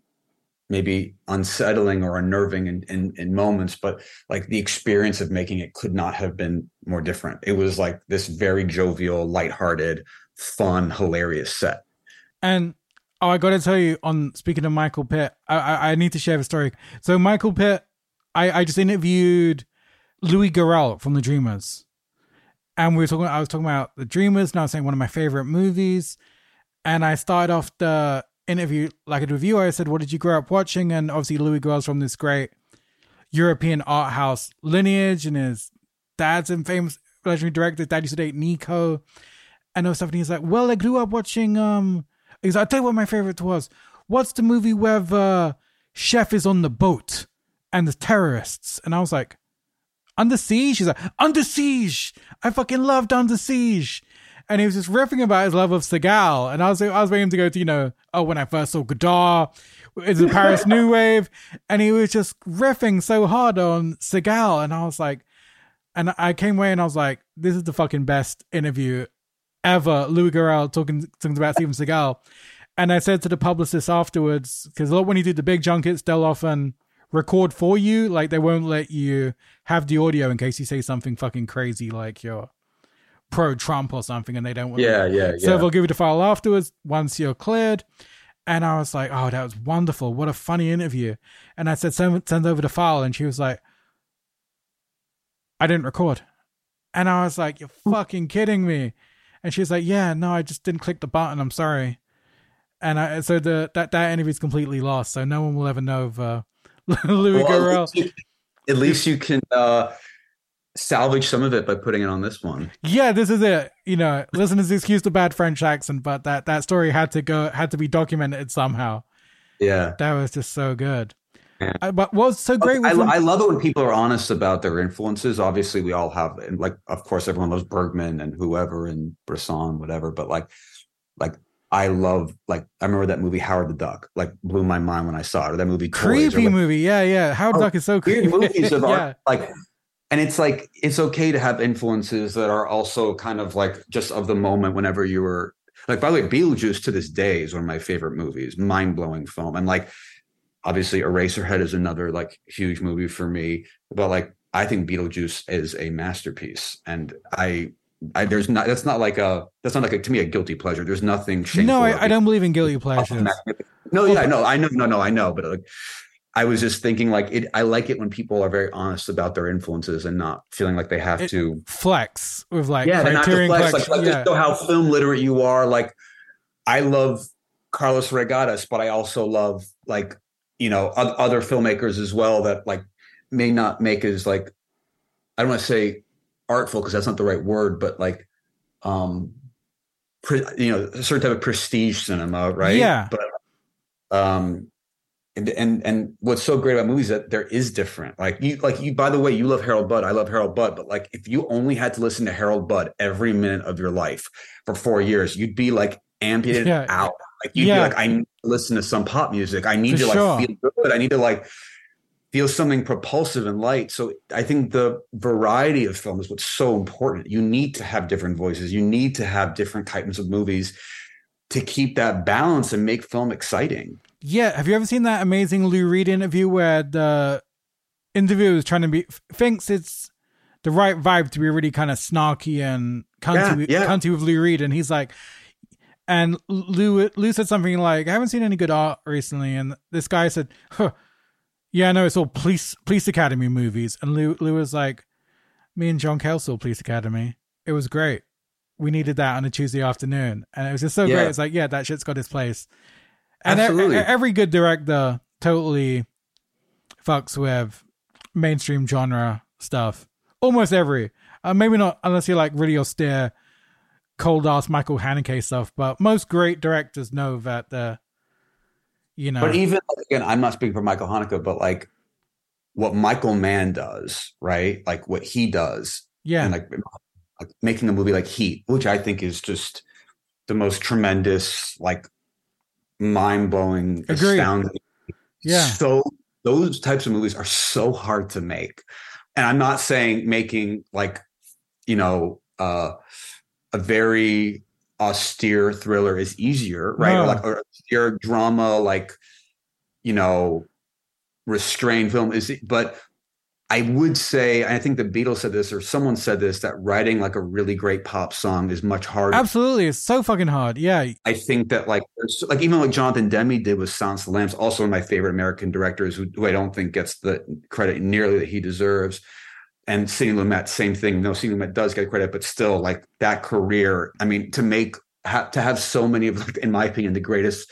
maybe unsettling or unnerving in, in, in moments, but like the experience of making it could not have been more different. It was like this very jovial, lighthearted, fun, hilarious set. And oh, I got to tell you, on speaking of Michael Pitt, I, I, I need to share a story. So Michael Pitt, I, I just interviewed Louis Garrel from The Dreamers, and we were talking. I was talking about The Dreamers, and I was saying one of my favorite movies. And I started off the interview like a review. I said, "What did you grow up watching?" And obviously, Louis Garrel's from this great European art house lineage, and his dad's a famous legendary director. Dad used to date Nico, and all stuff. And he's like, "Well, I grew up watching." Um, he's like, "I'll tell you what my favorite was. What's the movie where the chef is on the boat and the terrorists?" And I was like, "Under Siege." He's like, "Under Siege." I fucking loved Under Siege and he was just riffing about his love of Seagal. And I was I was waiting to go to you know oh when I first saw Godard, it's the Paris New Wave, and he was just riffing so hard on Seagal, and I was like, and I came away and I was like, this is the fucking best interview ever. Louis Garrel talking talking about Steven Seagal, and I said to the publicist afterwards because when you do the big junkets, they'll often record for you, like they won't let you have the audio in case you say something fucking crazy like you're pro Trump or something, and they don't want. Yeah, yeah, yeah. So they'll give you the file afterwards once you're cleared. And I was like, oh, that was wonderful. What a funny interview. And I said, send, send over the file. And she was like, I didn't record. And I was like, you're fucking kidding me. And she's like, yeah, no, I just didn't click the button. I'm sorry. And I, so the that, that interview's completely lost. So no one will ever know of uh, Louis Well, Garrel. at, least you, at least you can uh, salvage some of it by putting it on this one. Yeah, this is it. You know, listeners excuse the bad French accent, but that that story had to go had to be documented somehow. Yeah. That was just so good. But what was so great I, I love it when people are honest about their influences. Obviously, we all have, and like, of course, everyone loves Bergman and whoever and Bresson, whatever. But like, like I love, like, I remember that movie Howard the Duck. Like, blew my mind when I saw it. Or that movie, Toys, or, creepy like, movie. Yeah, yeah. Howard Oh, Duck is so creepy. movies of yeah. art, like, and it's like it's okay to have influences that are also kind of like just of the moment. Whenever you were like, by the way, Beetlejuice to this day is one of my favorite movies, mind blowing film, and like obviously Eraserhead is another like huge movie for me. But like I think Beetlejuice is a masterpiece, and I. I, there's not that's not like a that's not like a, to me a guilty pleasure. There's nothing shameful. No, I, I don't believe in guilty pleasures. no, yeah, no, I know, no, no, I know, but like, I was just thinking, like, it. I like it when people are very honest about their influences and not feeling like they have It- to. Flex with like Yeah, not flex. Like, Collection. like yeah. just know how film literate you are. Like, I love Carlos Reygadas, but I also love like you know other filmmakers as well that like may not make as like I don't want to say artful because that's not the right word, but like um pre, you know a certain type of prestige cinema, right? Yeah. But um and and and what's so great about movies is that there is different. Like you like you by the way, you love Harold Budd. I love Harold Budd, but like if you only had to listen to Harold Budd every minute of your life for four years, you'd be like amputated Yeah. out. Like you'd Yeah. be like, I need to listen to some pop music. I need For to like sure. feel good. I need to like feel something propulsive and light. So I think the variety of film is what's so important. You need to have different voices. You need to have different types of movies to keep that balance and make film exciting. Yeah, have you ever seen that amazing Lou Reed interview where the interviewer is trying to be thinks it's the right vibe to be really kind of snarky and cunty, Yeah, yeah. cunty with Lou Reed, and he's like, and Lou Lou said something like, "I haven't seen any good art recently," and this guy said, huh, "Yeah, I know it's all police police academy movies," and Lou Lou was like, "Me and John saw Police Academy. It was great. We needed that on a Tuesday afternoon, and it was just so Yeah. great. It's like, yeah, that shit's got its place." And Absolutely. every good director totally fucks with mainstream genre stuff. Almost every. Uh, maybe not unless you're like really austere, cold ass Michael Haneke stuff, but most great directors know that the, you know, But even again, I'm not speaking for Michael Haneke, but like what Michael Mann does, right? Like what he does, yeah, and like, like making a movie like Heat, which I think is just the most tremendous, like mind blowing, astounding. Yeah. So those types of movies are so hard to make, and I'm not saying making like you know uh, a very austere thriller is easier, right? No. Or like or austere drama, like you know, restrained film. Is but I would say, I think the Beatles said this, or someone said this, that writing like a really great pop song is much harder. Absolutely, it's so fucking hard. Yeah, I think that like, like even like Jonathan Demme did with Silence of the Lambs, also one of my favorite American directors, who, who I don't think gets the credit nearly that he deserves. And Sidney Lumet, same thing. No, Sidney Lumet does get credit, but still, like that career. I mean, to make ha- to have so many of, like, in my opinion, the greatest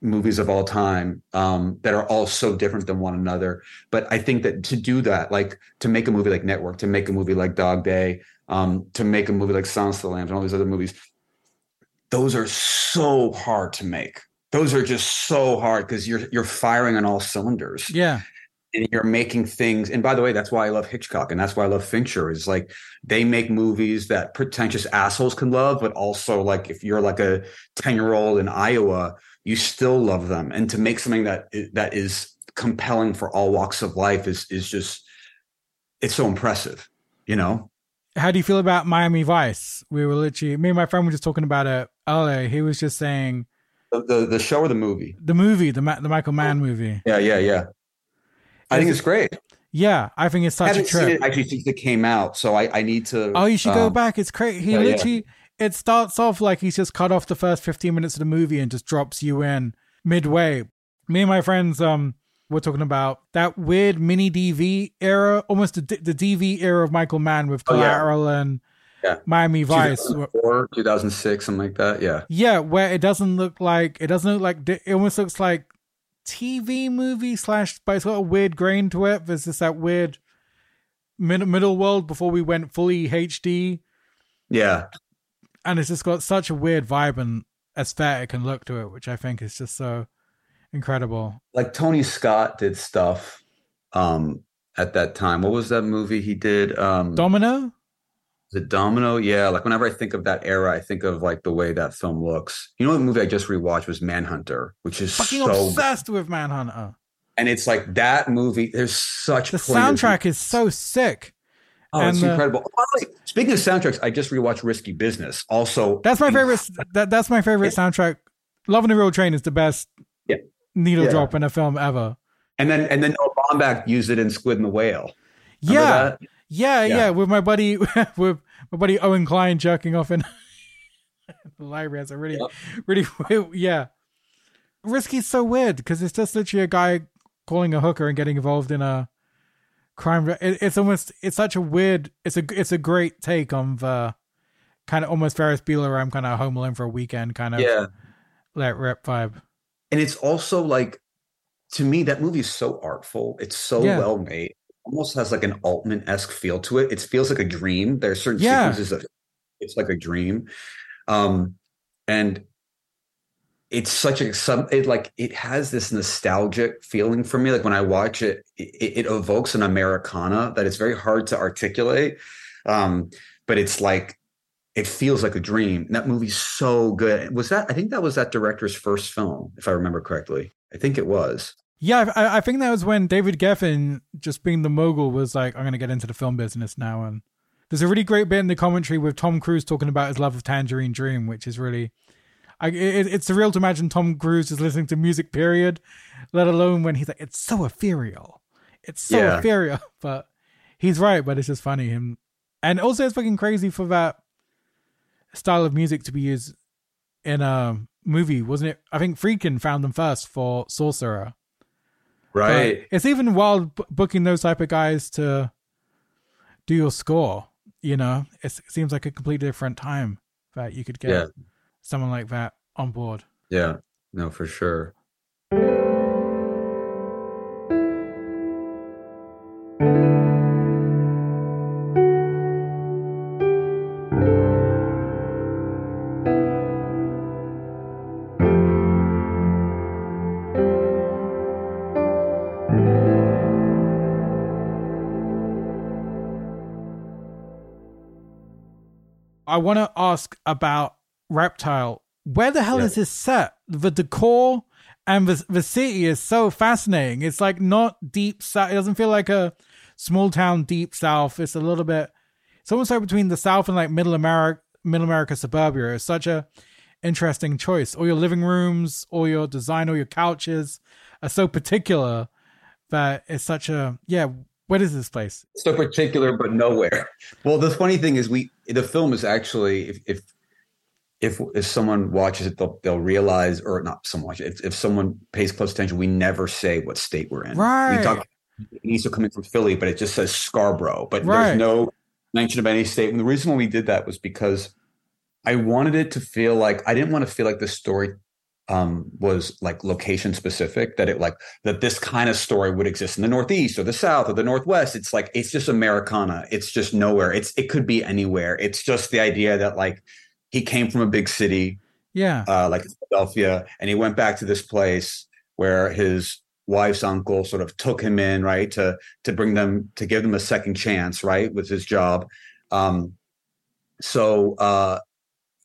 movies of all time um, that are all so different than one another. But I think that to do that, like to make a movie like Network, to make a movie like Dog Day, um, to make a movie like Silence of the Lambs, and all these other movies, those are so hard to make. Those are just so hard because you're you're firing on all cylinders. Yeah. And you're making things. And by the way, that's why I love Hitchcock and that's why I love Fincher. Is like they make movies that pretentious assholes can love, but also like if you're like a 10 year old in Iowa you still love them. And to make something that that is compelling for all walks of life is is just it's so impressive you know? How do you feel about miami vice? We were literally me and my friend were just talking about it earlier. He was just saying the the, the show or the movie? The movie the the michael mann oh. movie. Yeah yeah yeah i think it's great yeah, I think it's such a trip. It actually since it came out, so I, I need to. Oh, you should um, go back. It's crazy. He yeah, literally yeah it starts off like he's just cut off the first 15 minutes of the movie and just drops you in midway. Me and my friends, um, we're talking about that weird mini DV era, almost the, the DV era of Michael Mann with Collateral oh, yeah. and yeah. Miami Vice. 2004, 2006, something like that. Yeah. Yeah, where it doesn't look like, it doesn't look like, it almost looks like TV movie slash, but it's got a weird grain to it. There's just that weird mid- middle world before we went fully HD. Yeah and it's just got such a weird vibe and aesthetic and look to it, which I think is just so incredible. Like Tony Scott did stuff um at that time. What was that movie he did? Um Domino? The Domino, yeah. Like whenever I think of that era, I think of like the way that film looks. You know, the movie I just rewatched was Manhunter, which is fucking so obsessed with Manhunter. And it's like that movie. There's such the soundtrack is so sick. Oh, and, it's uh, incredible. Uh, speaking of soundtracks, I just rewatched Risky Business. Also, that's my favorite. That, that's my favorite soundtrack. Love on the Real Train is the best yeah. needle yeah. drop in a film ever. And then and then Noah Baumbach used it in Squid and the Whale. yeah. Yeah, yeah, with my buddy with my buddy Owen Kline jerking off in the library. That's a really, yep. really, yeah. Risky's so weird because it's just literally a guy calling a hooker and getting involved in a crime. It, it's almost it's such a weird. It's a it's a great take on the kind of almost Ferris Bueller. I'm kind of home alone for a weekend kind of yeah let rip vibe. And it's also like to me that movie is so artful. It's so yeah. well made. Almost has like an Altman esque feel to it. It feels like a dream. There are certain yeah. sequences that it's like a dream. Um, and it's such a some it like it has this nostalgic feeling for me like when i watch it it, it evokes an americana that it's very hard to articulate um but it's like it feels like a dream that movie's so good was that i think that was that director's first film if i remember correctly i think it was yeah i, I think that was when david geffen just being the mogul was like i'm gonna get into the film business now and there's a really great bit in the commentary with tom cruise talking about his love of tangerine dream which is really I, it, it's surreal to imagine Tom Cruise is listening to music, period, let alone when he's like, it's so ethereal. It's so yeah. ethereal. But he's right, but it's just funny. Him, and also it's fucking crazy for that style of music to be used in a movie, wasn't it? I think Friedkin found them first for Sorcerer. Right. But it's even wild b- booking those type of guys to do your score. You know, it seems like a completely different time that you could get. Yeah someone like that on board. Yeah, no, for sure. I want to ask about reptile. Where the hell yeah. is this set? The decor and the the city is so fascinating. It's like not deep south. It doesn't feel like a small town deep south. It's a little bit. It's almost like between the south and like middle America, middle America suburbia. It's such a interesting choice. All your living rooms, all your design, all your couches are so particular that it's such a yeah. What is this place? So particular, but nowhere. Well, the funny thing is, we the film is actually if if if, if someone watches it, they'll they'll realize, or not someone watch it. If, if someone pays close attention, we never say what state we're in. Right. We talk are coming from Philly, but it just says Scarborough. But Right. there's no mention of any state. And the reason why we did that was because I wanted it to feel like I didn't want to feel like the story um, was like location specific. That it like that this kind of story would exist in the Northeast or the South or the Northwest. It's like it's just Americana. It's just nowhere. It's it could be anywhere. It's just the idea that like he came from a big city Yeah. uh, like Philadelphia, and he went back to this place where his wife's uncle sort of took him in, right, to to bring them to give them a second chance, right, with his job. Um, so uh,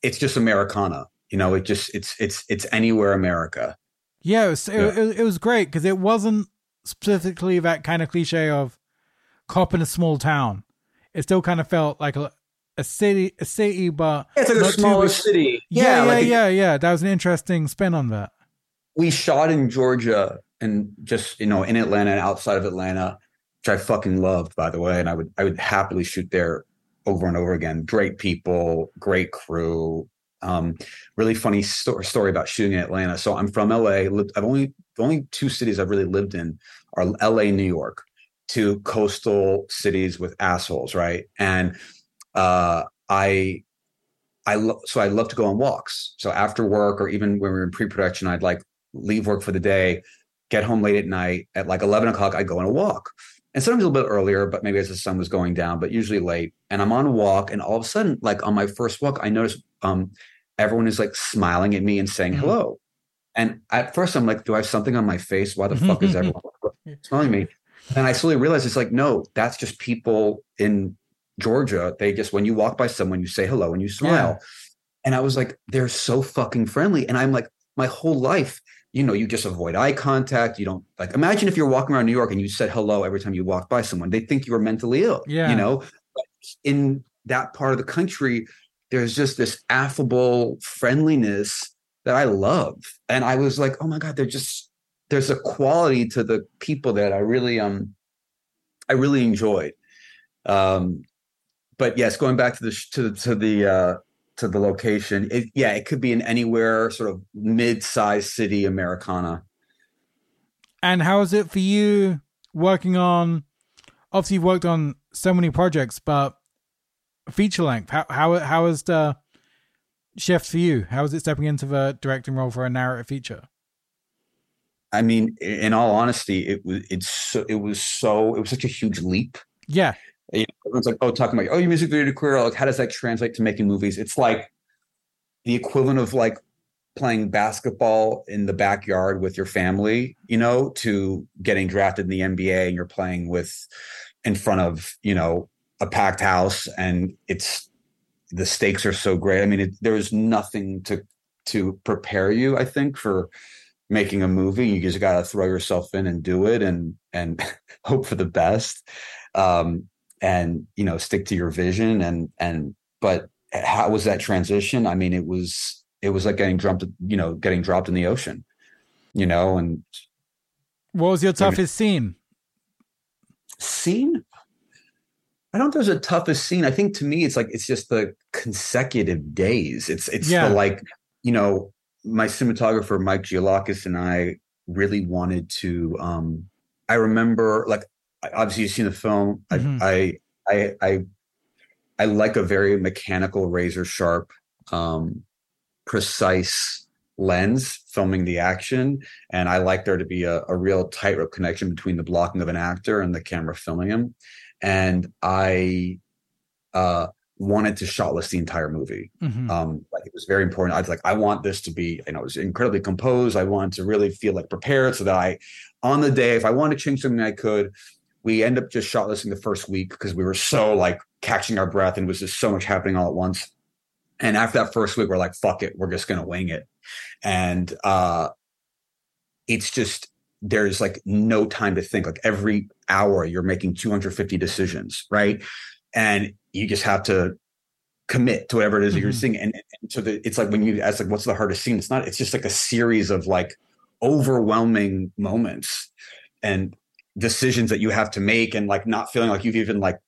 it's just Americana, you know. It just it's it's it's anywhere America. Yeah, it was, Yeah. It, it, it was great because it wasn't specifically that kind of cliche of cop in a small town. It still kind of felt like a, a city, a city, but It's like a too smaller big. city. Yeah, yeah, like yeah, it- yeah, That was an interesting spin on that. we shot in Georgia and just you know in Atlanta and outside of Atlanta, which I fucking loved, by the way. And I would I would happily shoot there over and over again. Great people, great crew. Um, really funny sto- story about shooting in Atlanta. So I'm from LA. I've only the only two cities I've really lived in are LA, New York, two coastal cities with assholes, right? And uh, I I lo- so I love to go on walks. So after work or even when we were in pre-production, I'd like leave work for the day, get home late at night. At like eleven o'clock, I'd go on a walk, and sometimes a little bit earlier, but maybe as the sun was going down, but usually late. And I'm on a walk, and all of a sudden, like on my first walk, I notice um, everyone is like smiling at me and saying Mhm. hello. And at first, I'm like, do I have something on my face? Why the fuck is everyone smiling at me? And I slowly realized it's like, no, that's just people in Georgia. They just when you walk by someone, you say hello and you smile. And I was like, they're so fucking friendly. And I'm like, my whole life, you know, you just avoid eye contact. You don't like imagine if you're walking around New York and you said hello every time you walk by someone. They think you were mentally ill. Yeah. You know, but in that part of the country, there's just this affable friendliness that I love. And I was like, oh my God, they're just there's a quality to the people that I really um I really enjoyed. Um but yes, going back to the to to the uh to the location, it, yeah, it could be in anywhere sort of mid-sized city Americana. And how is it for you working on? Obviously, you've worked on so many projects, but feature length. How how how is the shift for you? How is it stepping into the directing role for a narrative feature? I mean, in all honesty, it was it's so, it was so it was such a huge leap. Yeah, You know, everyone's like, oh, talking about oh, your music video career, like how does that translate to making movies? It's like the equivalent of like playing basketball in the backyard with your family, you know, to getting drafted in the NBA and you're playing with in front of, you know, a packed house and it's the stakes are so great. I mean, it, there's nothing to to prepare you, I think, for making a movie. You just got to throw yourself in and do it and and hope for the best. Um and you know, stick to your vision and and but how was that transition? I mean, it was it was like getting dropped, you know, getting dropped in the ocean, you know, and what was your toughest scene? scene. I don't know if there's a toughest scene. I think to me, it's like it's just the consecutive days. It's it's Yeah. the like, you know, my cinematographer Mike Gioulakis and I really wanted to. um I remember, like, obviously you've seen the film. Mhm. I, I I I I like a very mechanical, razor sharp, um, precise lens filming the action and i like there to be a, a real tightrope connection between the blocking of an actor and the camera filming him and i uh wanted to shot list the entire movie. Mhm. um like it was very important. I was like i want this to be you know it was incredibly composed. I wanted to really feel like prepared so that i on the day if i wanted to change something i could we end up just shot listing the first week because we were so like catching our breath and it was just so much happening all at once. And after that first week we're like fuck it we're just gonna wing it. And uh it's just there's like no time to think. Like every hour you're making 250 decisions right? And you just have to commit to whatever it is that you're mm-hmm. seeing. And, and so the, it's like when you ask like what's the hardest scene? It's not it's just like a series of like overwhelming moments and decisions that you have to make and like not feeling like you've even like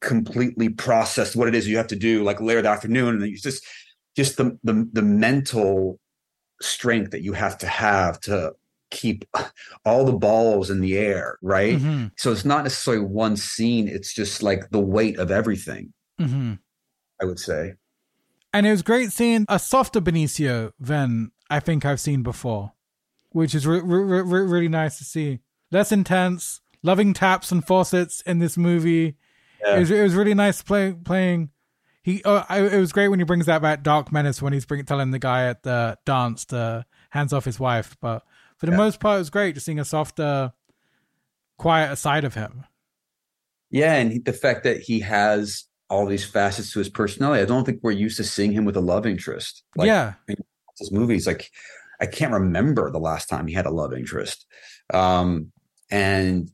completely processed what it is you have to do like later the afternoon. And it's just just the the the mental strength that you have to have to keep all the balls in the air right Mhm. so it's not necessarily one scene it's just like the weight of everything Mhm. i would say And it was great seeing a softer Benicio than I think I've seen before, which is re- re- re- really nice to see. Less intense, loving taps and faucets in this movie. It, was, it was really nice play, playing. He, uh, it was great when he brings that back dark menace when he's bring, telling the guy at the dance to hands off his wife. But for the Yeah. most part, it was great just seeing a softer, quieter side of him. Yeah, and he, the fact that he has all these facets to his personality, I don't think we're used to seeing him with a love interest. Like yeah, his movies, like I can't remember the last time he had a love interest. Um, and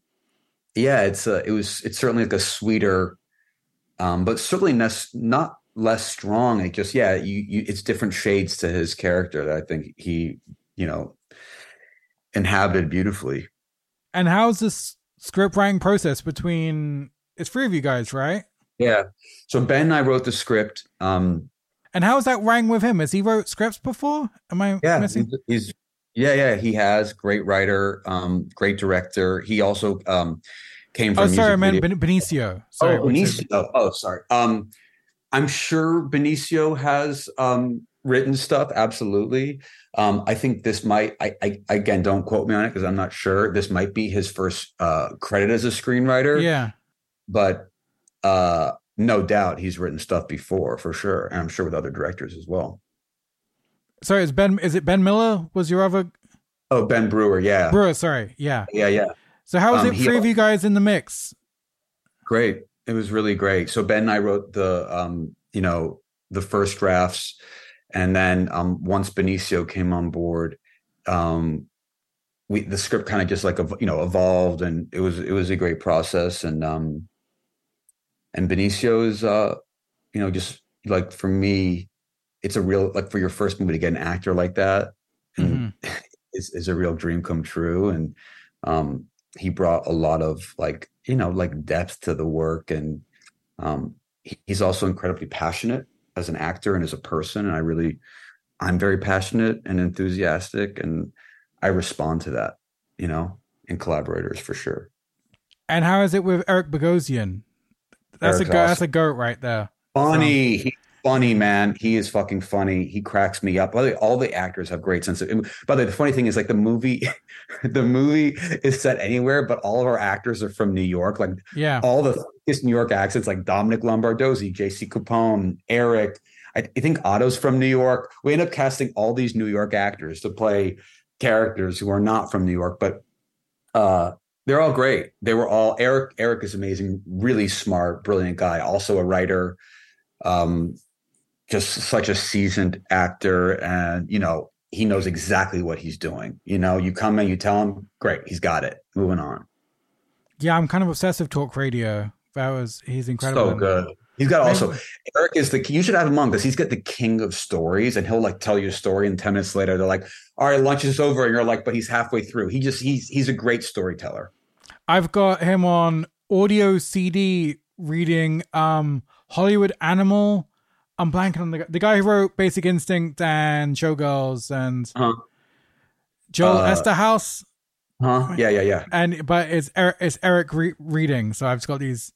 yeah, it's a, it was it's certainly like a sweeter, um, but certainly less, not less strong. It just yeah, you, you it's different shades to his character that I think he you know inhabited beautifully. and how's this script writing process between? It's three of you guys, right? Yeah. So Ben and I wrote the script. Um, And how's that rang with him? Has he wrote scripts before? Am I yeah missing? he's, he's yeah yeah he has great writer um great director he also um came from Oh, sorry, meant video- Benicio. Sorry, oh which is- benicio oh sorry um i'm sure benicio has um written stuff absolutely um i think this might i, I again don't quote me on it because i'm not sure this might be his first uh credit as a screenwriter Yeah. but uh no doubt he's written stuff before for sure and i'm sure with other directors as well Sorry, is Ben? Is it Ben Miller? Was your other oh ben brewer yeah Brewer? Sorry. Yeah. yeah yeah So how was Um, it? he- Three of you guys in the mix. Great. It was really great. So Ben and I wrote the um, you know, the first drafts and then um once Benicio came on board, um we the script kind of just like you know evolved and it was it was a great process. And um and Benicio is uh you know just like for me it's a real like for your first movie to get an actor like that and is is a real dream come true. And um he brought a lot of like you know like depth to the work. And um he- he's also incredibly passionate as an actor and as a person and i really i'm very passionate and enthusiastic and i respond to that you know in collaborators for sure And how is it with Eric Bogosian? That's Eric's a go- that's a goat right there. funny he's funny man he is fucking funny he cracks me up by the way, all the actors have great sense of by the way the funny thing is like the movie the movie is set anywhere but all of our actors are from new york like Yeah. all the thickest New York accents like Domenick Lombardozzi, JC Capone, Eric. I, I think Ato's from New York. We end up casting all these New York actors to play characters who are not from New York, but uh, they're all great. They were all Eric. Eric is amazing, really smart, brilliant guy. Also a writer, um, just such a seasoned actor, and you know he knows exactly what he's doing. You know, you come in, you tell him, great, he's got it. Moving on. Yeah, I'm kind of obsessive talk radio. That was he's incredible. So good. He's got also Eric is the you should have him on because he's got the king of stories and he'll like tell you a story and 10 minutes later they're like, all right, lunch is over. And you're like, but he's halfway through. He just he's he's a great storyteller. I've got him on audio CD reading um Hollywood Animal. I'm blanking on the guy- the guy who wrote Basic Instinct and Showgirls and Uh-huh. Joel Uh, Eszterhas. Huh? Yeah, yeah, yeah. and but it's Eric, it's Eric re- reading. So I've just got these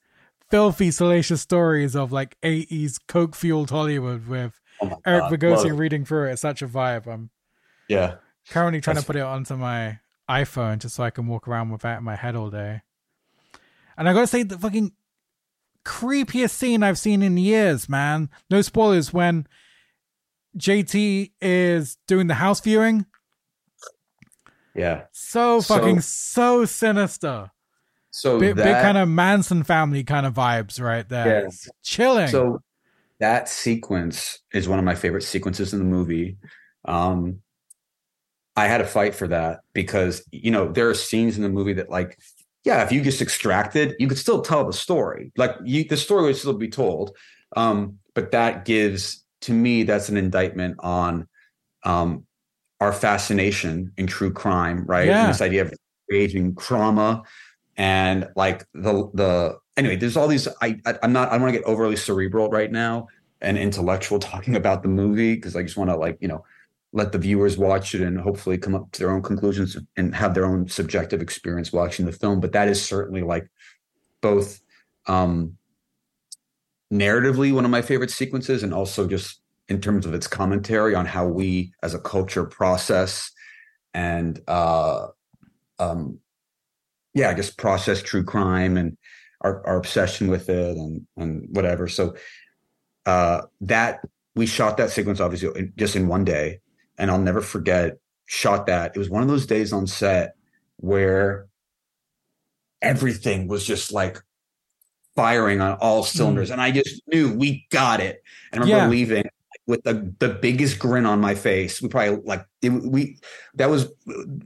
filthy, salacious stories of like '80s coke fueled Hollywood with Oh Eric Bogosian reading through it. It's such a vibe. I'm Yeah. currently trying That's- to put it onto my iPhone just so I can walk around with that in my head all day. And I gotta say, the fucking creepiest scene I've seen in years, man. No spoilers. When JT is doing the house viewing, Yeah. so So- fucking so sinister. So big, that, big kind of Manson family kind of vibes right there. It's chilling. So that sequence is one of my favorite sequences in the movie. Um, I had a fight for that because you know there are scenes in the movie that like, yeah, if you just extracted, you could still tell the story. Like you, the story would still be told. Um, but that gives to me that's an indictment on um, our fascination in true crime, right? Yeah. And this idea of aging trauma and like the the anyway, there's all these. I, I am not. I want to get overly cerebral right now and intellectual talking about the movie because I just want to like you know let the viewers watch it and hopefully come up to their own conclusions and have their own subjective experience watching the film. But that is certainly like both um narratively one of my favorite sequences and also just in terms of its commentary on how we as a culture process and uh um yeah just process true crime and our, our obsession with it and and whatever. So uh that we shot that sequence obviously just in one day. And i'll never forget shot that. It was one of those days on set where everything was just like firing on all cylinders. Mm. and i just knew we got it. And i remember yeah. leaving with the the biggest grin on my face. We probably like it, we that was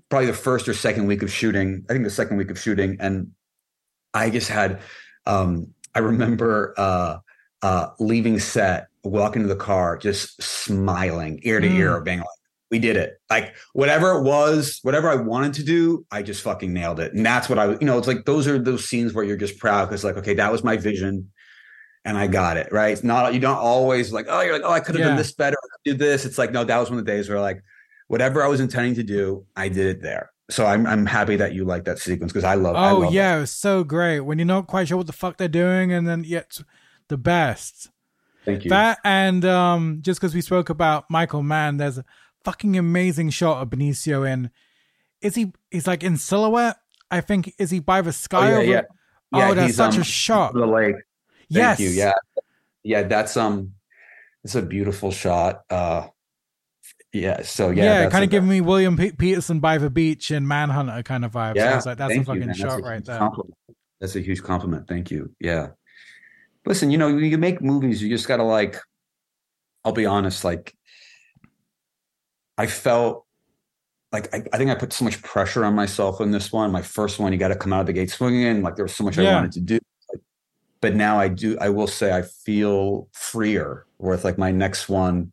probably the first or second week of shooting. I think the second week of shooting, and I just had. um I remember uh uh leaving set, walking to the car, just smiling ear to mm. ear, being like, "We did it!" Like whatever it was, whatever I wanted to do, I just fucking nailed it. And that's what I, you know, it's like those are those scenes where you're just proud because, like, okay, that was my vision and I got it right. It's not you don't always like oh you're like oh I could have yeah. done this better, do this. It's like no, that was one of the days where like whatever I was intending to do, I did it there. So I'm I'm happy that you like that sequence because I love. Oh I love yeah, it. was so great when you're not quite sure what the fuck they're doing, and then yet the best. Thank you. That and um, just because we spoke about Michael Mann, there's a fucking amazing shot of Benicio in. Is he? He's like in silhouette. I think is he by the sky? Oh, yeah, over? yeah. yeah. Oh, that's such um, a shot. The lake. Thank yes. you. Yeah. Yeah, that's um it's a beautiful shot. Uh yeah, so yeah. Yeah, kind of giving me William P- Petersen by the beach and Manhunter kind of vibe. Yeah, so like, that's a fucking you, shot right there. Compliment. That's a huge compliment. Thank you. Yeah. Listen, you know, when you make movies, you just gotta like I'll be honest, like I felt like I, I, think I put so much pressure on myself in this one. My first one, you got to come out of the gate swinging. Like there was so much yeah. I wanted to do but now I do I will say I feel freer with like my next one.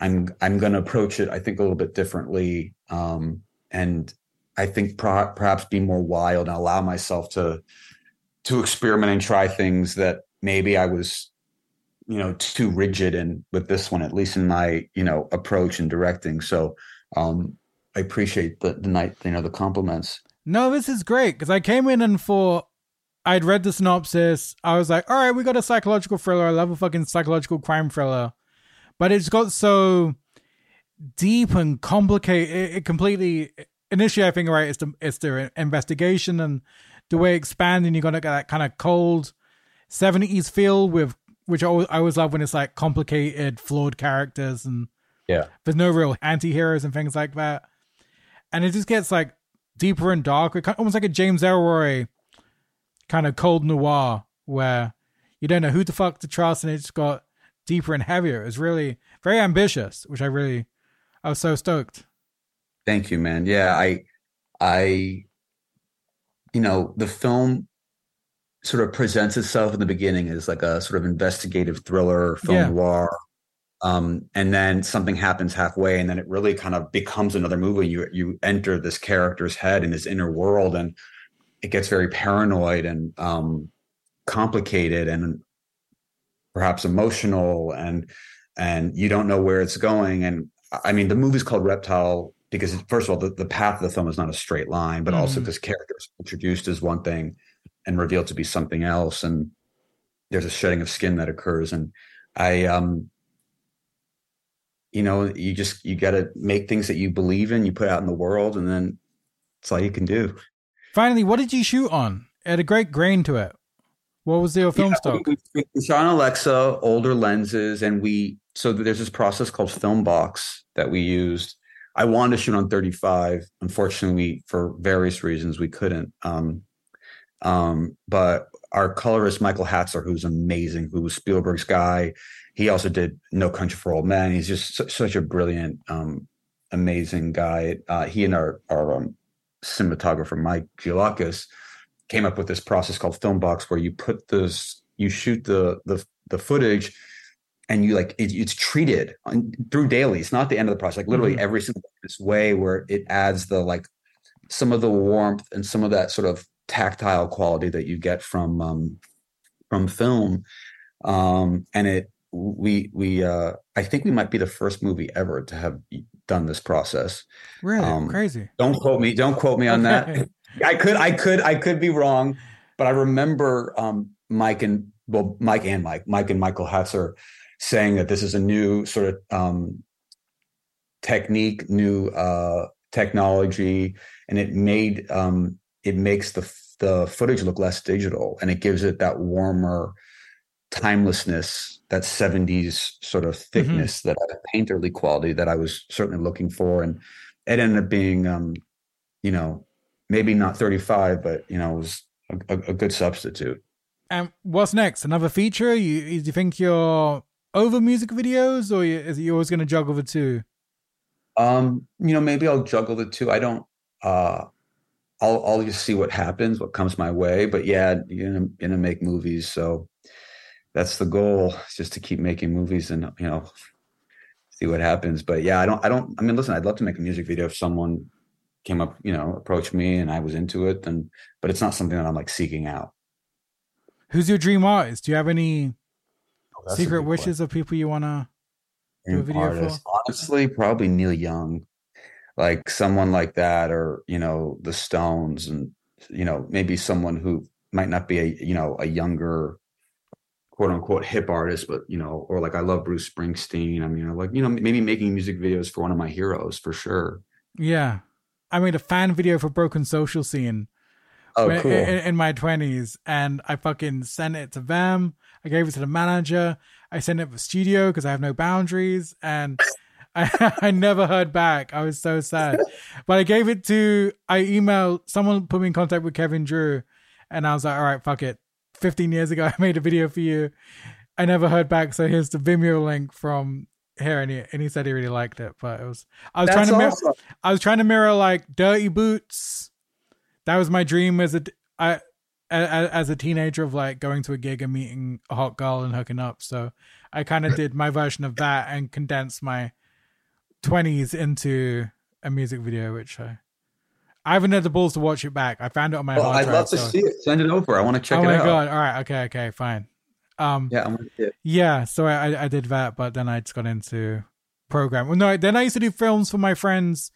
I'm I'm going to approach it I think a little bit differently um and I think pro- perhaps be more wild and allow myself to to experiment and try things that maybe I was you know too rigid and with this one at least in my you know approach and directing. So um I appreciate the the night you know the compliments. No this is great because I came in and for I'd read the synopsis. I was like, all right, we got a psychological thriller. I love a fucking psychological crime thriller. But it's got so deep and complicated. It, it completely. Initially, I think right, it's the it's the investigation and the way expanding. You got to get that kind of cold seventies feel with which I always, I always love when it's like complicated, flawed characters and yeah, there's no real anti-heroes and things like that. And it just gets like deeper and darker, almost like a James Ellroy kind of cold noir where you don't know who the fuck to trust and it just got deeper and heavier. It was really very ambitious, which I really I was so stoked. Thank you, man. Yeah, I I you know, the film sort of presents itself in the beginning as like a sort of investigative thriller, film yeah. noir. Um, and then something happens halfway, and then it really kind of becomes another movie. You you enter this character's head and his inner world, and it gets very paranoid and um, complicated and perhaps emotional and and you don't know where it's going. And i mean the movie's called reptile because first of all the, the path of the film is not a straight line but mm. also because characters introduced as one thing and revealed to be something else. And there's a shedding of skin that occurs. And i um you know you just you got to make things that you believe in you put out in the world and then it's all you can do Finally, what did you shoot on? It had a great grain to it. What was the film yeah, stock? We, we shot on Alexa, older lenses, and we so there's this process called film box that we used. I wanted to shoot on 35. Unfortunately, we, for various reasons, we couldn't. Um, um, but our colorist Michael Hatzer, who's amazing, who was Spielberg's guy, he also did No Country for Old Men. He's just su- such a brilliant, um, amazing guy. Uh, he and our our um, cinematographer Mike Gioulakis came up with this process called film box where you put this you shoot the the the footage and you like it, it's treated on, through daily. It's not the end of the process. Like literally Mhm. every single this way where it adds the like some of the warmth and some of that sort of tactile quality that you get from um, from film. Um, and it we we uh, I think we might be the first movie ever to have done this process. Really Um, crazy. Don't quote me. Don't quote me on Okay. that. I could, I could, I could be wrong, but I remember um, Mike and well, Mike and Mike, Mike and Michael Hatzer saying that this is a new sort of um, technique, new uh, technology, and it made um, it makes the the footage look less digital, and it gives it that warmer timelessness, that '70s sort of thickness, that uh, painterly quality that I was certainly looking for, and it ended up being, um, you know, maybe not 35, but you know, it was a, a, good substitute. And what's next? Another feature? You, do you think you're over music videos, or you, is it you always going to juggle the two? Um, you know, maybe I'll juggle the two. I don't. Uh, I'll I'll just see what happens, what comes my way. But yeah, you're gonna, gonna make movies, so that's the goal. Is just to keep making movies and you know see what happens. But yeah, I don't. I don't. I mean, listen, I'd love to make a music video if someone came up, you know, approached me and I was into it. Then, but it's not something that I'm like seeking out. Who's your dream artist? Do you have any Oh, secret good wishes of people you want to? Do a video for? Honestly, probably Neil Young, like someone like that, or you know, the Stones, and you know, maybe someone who might not be a you know a younger quote unquote hip artist, but you know, or like I love Bruce Springsteen. I mean, like you know, maybe making music videos for one of my heroes for sure. Yeah, I made a fan video for Broken Social Scene Oh, when- cool. in, in my twenties, and I fucking sent it to them. I gave it to the manager. I sent it to the studio because I have no boundaries, and I, I never heard back. I was so sad, but I gave it to. I emailed someone, put me in contact with Kevin Drew, and I was like, "All right, fuck it." Fifteen years ago, I made a video for you. I never heard back, so here's the Vimeo link from here, and he and he said he really liked it. But it was I was That's trying to mirror. I was trying to mirror like Dirty Boots. That was my dream as a I as a teenager of like going to a gig and meeting a hot girl and hooking up. So I kind of did my version of that and condensed my twenties into a music video, which I I haven't had the balls to watch it back. I found it on my Well, I'd drive. love to so- see it. Send it over. I want to check oh it my out. god! All right, okay, okay, fine. Um, Yeah, I want to see it. yeah, so I, I I did that, but then I just got into program. Well, no, then I used to do films for my friends.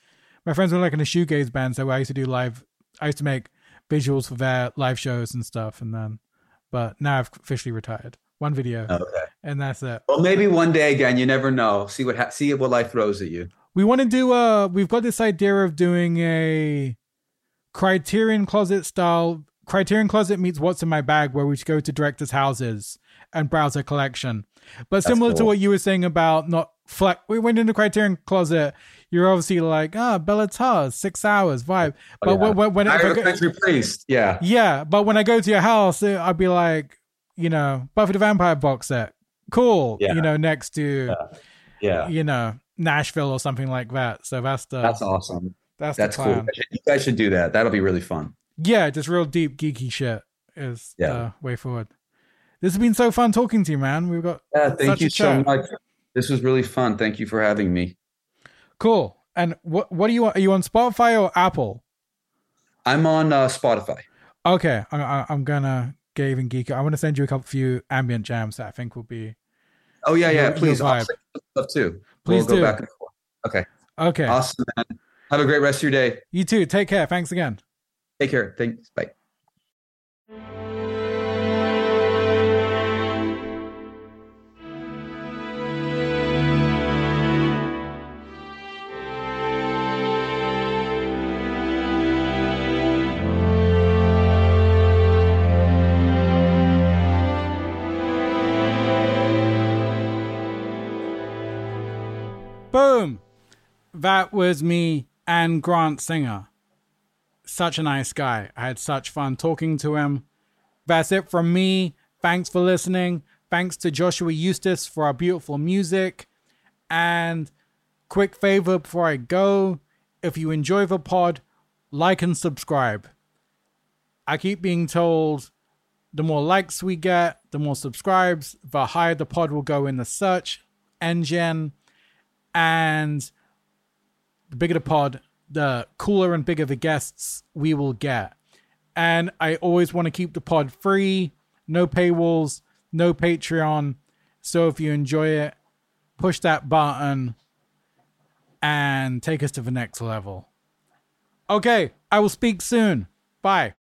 My friends were like in a shoegaze band, so I used to do live. I used to make visuals for their live shows and stuff, and then, but now I've officially retired. One video, Okay. and that's it. Well, maybe one day again. You never know. See what ha- see what life throws at you. We want to do a. We've got this idea of doing a Criterion Closet style. Criterion Closet meets What's in My Bag, where we go to directors' houses and browse their collection. But similar to what you were saying about not flex, we went into Criterion Closet. You're obviously like, ah, Béla Tarr, six hours vibe. But Oh, yeah. when, when, I go- country priest. Yeah. yeah, but when I go to your house, uh, I'd be like, you know, Buffy the Vampire box set, cool. Yeah. You know, next to Yeah. you know Nashville or something like that. So that's the That's awesome. that's, That's the cool. You guys should do that. That'll be really fun. Yeah, just real deep geeky shit is Yeah. the way forward. This has been so fun talking to you, man. We've got Yeah, thank you so much. This was really fun. Thank you for having me. cool. And what what do you want? are you on Spotify or Apple? I'm on uh, Spotify. Okay, I, I, I'm gonna get even geeky. I want to send you a couple few ambient jams that I think will be Oh yeah, yeah. Please, I'll send stuff too. Please we'll do. go back and forth. Okay, okay. awesome, man. Have a great rest of your day. You too. Take care. Thanks again. Take care. Thanks. Bye. Boom. That was me and Grant Singer. Such a nice guy. I had such fun talking to him. That's it from me. Thanks for listening. Thanks to Joshua Eustis for our beautiful music. And quick favor before I go if you enjoy the pod, like and subscribe. I keep being told the more likes we get, the more subscribes, the higher the pod will go in the search engine. And the bigger the pod, the cooler and bigger the guests we will get. And I always want to keep the pod free, no paywalls, no Patreon. So if you enjoy it, push that button and take us to the next level. Okay, I will speak soon. Bye.